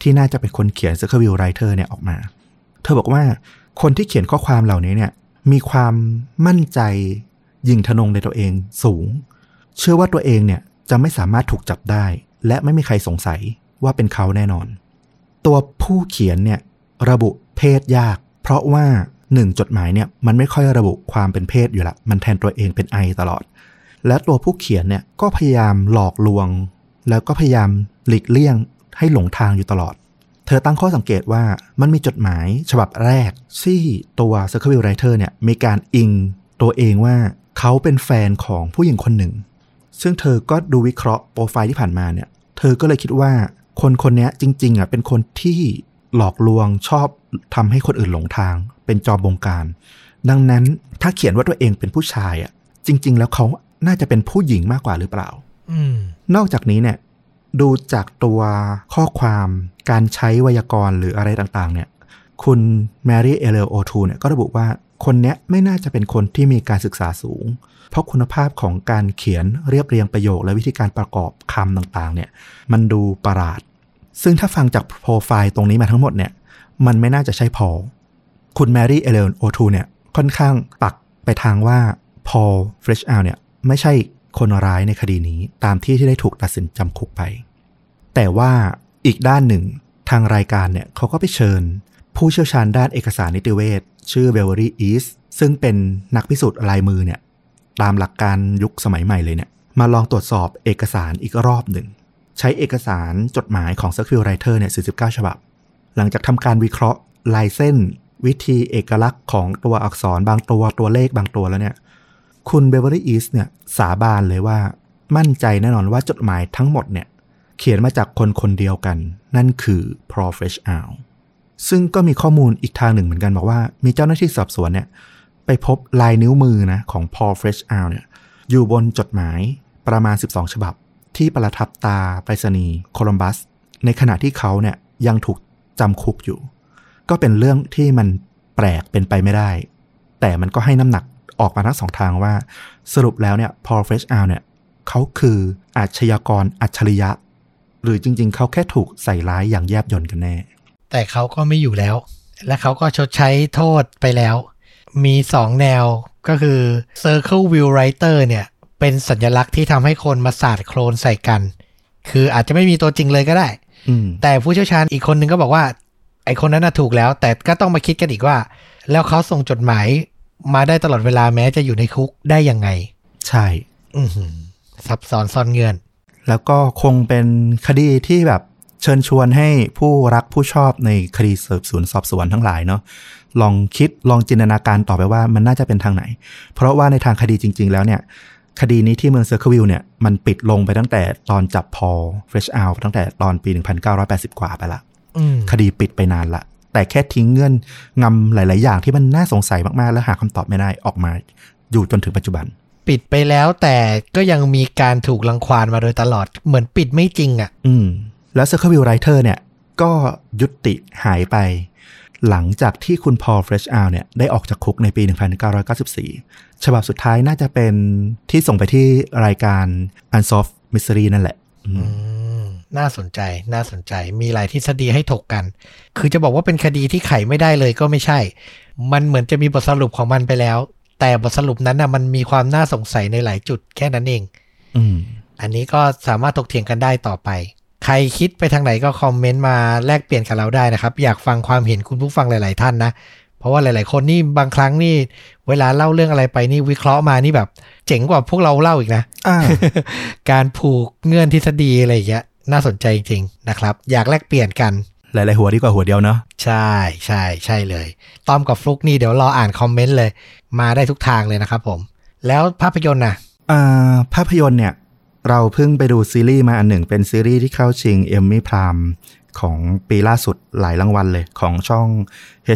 ที่น่าจะเป็นคนเขียน c i r c l e View Writer เนี่ยออกมา เธอบอกว่าคนที่เขียนข้อความเหล่านี้เนี่ย มีความมั่นใจยิงทะนงในตัวเองสูง เชื่อว่าตัวเองเนี่ยจะไม่สามารถถูกจับได้ และไม่มีใครสงสัยว่าเป็นเขาแน่นอน ตัวผู้เขียนเนี่ยระบุเพศยาก เพราะว่าหนึ่งจดหมายเนี่ยมันไม่ค่อยระบุความเป็นเพศอยู่ละมันแทนตัวเองเป็นไอตลอด และตัวผู้เขียนเนี่ยก็พยายามหลอกลวง แล้วก็พยายามหลีกเลี่ยงให้หลงทางอยู่ตลอด เธอตั้งข้อสังเกตว่ามันมีจดหมายฉบับแรกที่ตัว Circle View Writer เนี่ยมีการอิงตัวเองว่าเขาเป็นแฟนของผู้หญิงคนหนึ่ง ซึ่งเธอก็ดูวิเคราะห์โปรไฟล์ที่ผ่านมาเนี่ย เธอก็เลยคิดว่าคนคนนี้จริงๆอะเป็นคนที่หลอกลวงชอบทำให้คนอื่นหลงทาง เป็นจอมบงการ ดังนั้นถ้าเขียนว่าตัวเองเป็นผู้ชายอะจริง ๆ แล้วเขาน่าจะเป็นผู้หญิงมากกว่าหรือเปล่าอืมนอกจากนี้เนี่ย ดูจากตัวข้อความการใช้ไวยากรณ์หรืออะไรต่างๆ เนี่ย คุณแมรี่เอเลโอทูเนี่ยก็ระบุว่าคนเนี้ยไม่น่าจะเป็นคนที่มีการศึกษาสูง เพราะคุณภาพของการเขียนเรียบเรียงประโยคและวิธีการประกอบคำต่างๆ เนี่ย มันดูประหลาด ซึ่งถ้าฟังจากโปรไฟล์ตรงนี้มาทั้งหมดเนี่ย มันไม่น่าจะใช่พอล คุณแมรี่เอเลโอทูเนี่ยค่อนข้างปักไปทางว่าพอลเฟรชอัลเนี่ยไม่ใช่ คนร้ายในคดีนี้ตามที่ที่ได้ถูกตัดสินจำคุกไป แต่ว่าอีกด้านหนึ่งทางรายการเนี่ยเขาก็ไปเชิญ ผู้เชี่ยวชาญด้านเอกสารนิติเวชชื่อเบเวอรี่อีสซึ่งเป็นนักพิสูจน์ลายมือเนี่ยตามหลักการยุคสมัยใหม่เลยเนี่ยมาลองตรวจสอบเอกสารอีกรอบหนึ่ง ใช้เอกสารจดหมายของ Circleville Writer เนี่ย 49 ฉบับ หลังจากทำการวิเคราะห์ลายเส้น วิธีเอกลักษณ์ของตัวอักษรบางตัวตัวเลขบางตัวแล้วเนี่ย คุณเบเวอรี่อีสเนี่ยสาบานเลยว่ามั่นใจแน่นอนว่าจดหมายทั้งหมดเนี่ยเขียนมาจากคนคนเดียวกัน นั่นคือ p r o f e s s o n ซึ่งก็มีข้อมูลอีกทางหนึ่งเหมือนกันบอกว่า มีเจ้าหน้าที่สอบสวนเนี่ยไปพบลายนิ้วมือนะของ Paul Fresh Out เนี่ยอยู่บนจดหมายประมาณ 12 ฉบับ ที่ประทับตาไปรษณีย์โคลัมบัส ในขณะที่เขาเนี่ยยังถูกจำคุกอยู่ ก็เป็นเรื่องที่มันแปลกเป็นไปไม่ได้ แต่มันก็ให้น้ำหนัก ออกมาทั้งสองทางว่า สรุปแล้วเนี่ย Paul Fresh Out เนี่ยเขาคืออาชญากรอัจฉริยะ หรือจริง ๆ เขาแค่ถูกใส่ร้ายอย่างแยบยลกันแน่ แต่เขาก็ไม่อยู่แล้ว และเขาก็ชดใช้โทษไปแล้ว มีสองแนวก็คือ Circle View Writer เนี่ยเป็นสัญลักษณ์ที่ทำให้คนมาสาดโคลนใส่กัน คืออาจจะไม่มีตัวจริงเลยก็ได้อืมแต่ผู้เชี่ยวชาญอีกคนนึงก็บอกว่า ไอคนนั้นน่ะถูกแล้ว แต่ก็ต้องมาคิดกันอีกว่า แล้วเขาส่งจดหมาย มาได้ตลอดเวลาแม้จะอยู่ในคุกได้ยังไง ใช่ อือหือซับซ้อนซ่อนเงื่อน แล้วก็คงเป็นคดีที่แบบเชิญชวนให้ผู้รักผู้ชอบในคดีสืบสวนสอบสวนทั้งหลายเนาะลองคิดลองจินตนาการต่อไปว่ามันน่าจะเป็นทางไหน เพราะว่าในทางคดีจริง ๆ แล้วเนี่ย คดีนี้ที่เมืองเซอร์เคิลวิลเนี่ยมันปิดลงไปตั้งแต่ตอนจับพอลเฟรชอัลตั้งแต่ตอนปี 1980 กว่าไปละอืมคดีปิดไปนานละ แต่แค่ทิ้งเงื่อนงำหลาย ๆ อย่างที่มันน่าสงสัยมาก ๆ และหาคำตอบไม่ได้ออกมา อยู่จนถึงปัจจุบัน ปิดไปแล้วแต่ก็ยังมีการถูกรังควานมาโดยตลอดเหมือนปิดไม่จริงอะ่ะ อืม แล้ว Circle Writer เนี่ย ก็ยุติหายไป หลังจากที่คุณพอลเฟรชอาเนี่ยได้ออกจากคุกในปี 1994 ฉบับสุดท้ายน่าจะเป็นที่ส่งไปที่รายการ Unsolved Mystery นั่นแหละ อืมอืม น่าสนใจ น่าสนใจ มีหลายทฤษฎีให้ถกกัน คือจะบอกว่าเป็นคดีที่ไขไม่ได้เลยก็ไม่ใช่ มันเหมือนจะมีบทสรุปของมันไปแล้ว แต่บทสรุปนั้นนะมันมีความน่าสงสัยในหลายจุดแค่นั้นเอง อืม อันนี้ก็สามารถถกเถียงกันได้ต่อไป ใครคิดไปทางไหนก็คอมเมนต์มาแลกเปลี่ยนกับเราได้นะครับ อยากฟังความเห็นคุณผู้ฟังหลาย ๆ ท่านนะ เพราะว่าหลาย ๆ คนนี่บางครั้งนี่ เวลาเล่าเรื่องอะไรไปนี่วิเคราะห์มานี่แบบ เจ๋งกว่าพวกเราเล่าอีกนะอ่าการผูกเงื่อนทฤษฎีอะไรอย่างเงี้ย น่าสนใจจริงๆนะครับ อยากแลกเปลี่ยนกัน หลายๆหัวดีกว่าหัวเดียวเนาะใช่ใช่ใช่เลยต้อมกับฟลุกนี่เดี๋ยวรออ่านคอมเมนต์เลย มาได้ทุกทางเลยนะครับผม แล้วภาพยนตร์น่ะอ่าภาพยนตร์เนี่ย เราเพิ่งไปดูซีรีส์มาอันหนึ่งเป็นซีรีส์ที่เข้าชิงเอมมี่พรามของปีล่าสุดหลายรางวัลเลยของช่อง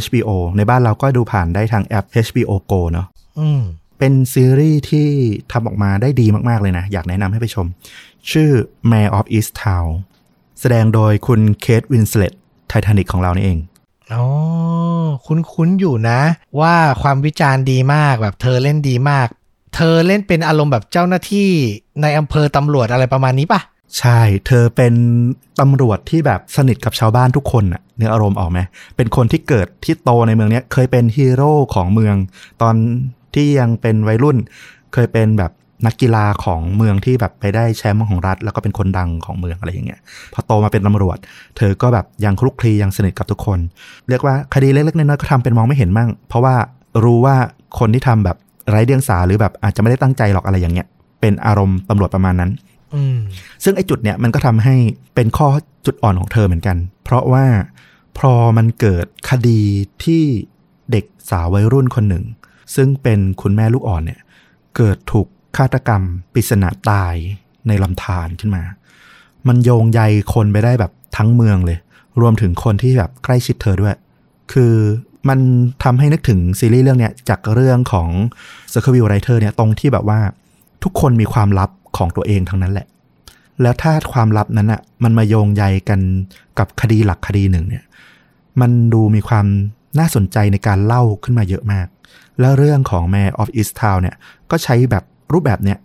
HBO ในบ้านเราก็ดูผ่านได้ทางแอป HBO Go เนาะอืมเป็นซีรีส์ที่ทำออกมาได้ดีมาก ๆ เลยนะ อยากแนะนำให้ไปชม ชื่อ Mare of Easttown แสดงโดยคุณเคทวินสเลตไททานิกของเรานี่เองอ๋อคุ้นๆอยู่นะ ว่าความวิจารณ์ดีมากแบบเธอเล่นดีมาก เธอเล่นเป็นอารมณ์แบบเจ้าหน้าที่ในอำเภอตำรวจอะไรประมาณนี้ปะใช่ เธอเป็นตำรวจที่แบบสนิทกับชาวบ้านทุกคนน่ะเนื้ออารมณ์ออกไหมเป็นคนที่เกิดที่โตในเมืองเนี้ยเคยเป็นฮีโร่ของเมือง ตอนที่ยังเป็นวัยรุ่น เคยเป็นแบบ นักกีฬาของเมืองที่แบบไปได้แชมป์ของรัฐ แล้วก็เป็นคนดังของเมืองอะไรอย่างเงี้ยพอโตมาเป็นตำรวจ เธอก็แบบยังคลุกคลียังสนิทกับทุกคน เรียกว่าคดีเล็กๆน้อยๆก็ทำเป็นมองไม่เห็นมั่ง เพราะว่ารู้ว่าคนที่ทำแบบไร้เดียงสาหรือแบบอาจจะไม่ได้ตั้งใจหรอกอะไรอย่างเงี้ยเป็นอารมณ์ตำรวจประมาณนั้นอืมซึ่งไอ้จุดเนี้ยมันก็ทำให้เป็นข้อจุดอ่อนของเธอเหมือนกัน เพราะว่าพอมันเกิดคดีที่เด็กสาววัยรุ่นคนหนึ่ง ซึ่งเป็นคุณแม่ลูกอ่อนเนี่ย เกิดถูก ฆาตกรรมปริศนาตายในลำธารขึ้นมา มันโยงใยคนไปได้แบบทั้งเมืองเลย รวมถึงคนที่แบบใกล้ชิดเธอด้วย คือมันทำให้นึกถึงซีรีส์เรื่องเนี้ยจากเรื่องของ Circle Writer เนี่ยตรงที่แบบว่าทุกคนมีความลับของตัวเองทั้งนั้นแหละ แล้วถ้าความลับนั้นอะ่ะมันมาโยงใยกันกับคดีหลักคดีหนึ่งเนี่ย มันดูมีความน่าสนใจในการเล่าขึ้นมาเยอะมาก แล้วเรื่องของ Mayor of Easttown เนี่ยก็ใช้แบบ รูปแบบเนี้ย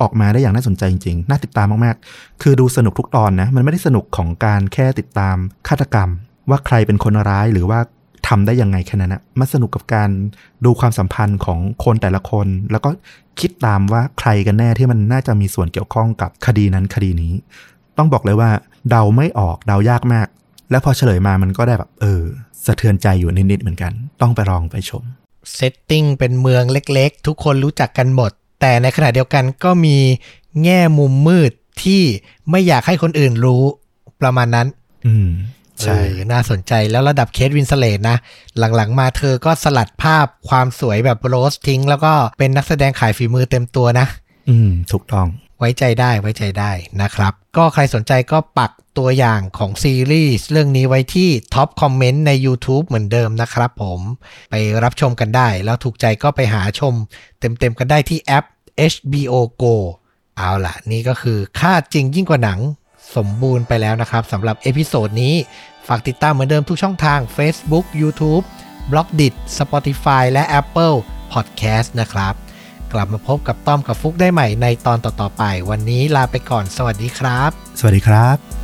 ออกมาได้อย่างน่าสนใจจริงๆ น่าติดตามมากๆ คือดูสนุกทุกตอนนะ มันไม่ได้สนุกของการแค่ติดตามฆาตกรรม ว่าใครเป็นคนร้ายหรือว่าทำได้ยังไงแค่นั้นนะมันสนุกกับการดูความสัมพันธ์ของคนแต่ละคน แล้วก็คิดตามว่าใครกันแน่ที่มันน่าจะมีส่วนเกี่ยวข้องกับคดีนั้นคดีนี้ ต้องบอกเลยว่า เดาไม่ออกเดายากมาก แล้วพอเฉลยมามันก็ได้แบบเออ สะเทือนใจอยู่นิดๆเหมือนกัน ต้องไปลองไปชมเซตติ้งเป็นเมืองเล็ก ๆ ทุกคนรู้จักกันหมด แต่ในขณะเดียวกันก็มีแง่มุมมืดที่ไม่อยากให้คนอื่นรู้ประมาณนั้น อืมใช่เออน่าสนใจแล้วระดับเคทวินสเลตนะ หลังๆมาเธอก็สลัดภาพความสวยแบบโรสทิ้ง แล้วก็เป็นนักแสดงขายฝีมือเต็มตัวนะ อืม ถูกต้อง ไว้ใจได้ไว้ใจได้นะครับ ก็ใครสนใจก็ปักตัวอย่างของซีรีส์เรื่องนี้ไว้ที่ top comment ใน YouTube เหมือนเดิมนะครับผมไปรับชมกันได้ แล้วถูกใจก็ไปหาชม เต็มๆกันได้ที่แอป HBO Go เอาล่ะ นี่ก็คือฆาตจริงยิ่งกว่าหนังสมบูรณ์ไปแล้วนะครับสำหรับ episode นี้ ฝากติดตามเหมือนเดิมทุกช่องทาง Facebook YouTube b l o g d i t Spotify และ Apple Podcast นะครับ กลับมาพบกับต้อมกับฟุกได้ใหม่ในตอนต่อๆไป วันนี้ลาไปก่อน สวัสดีครับ สวัสดีครับ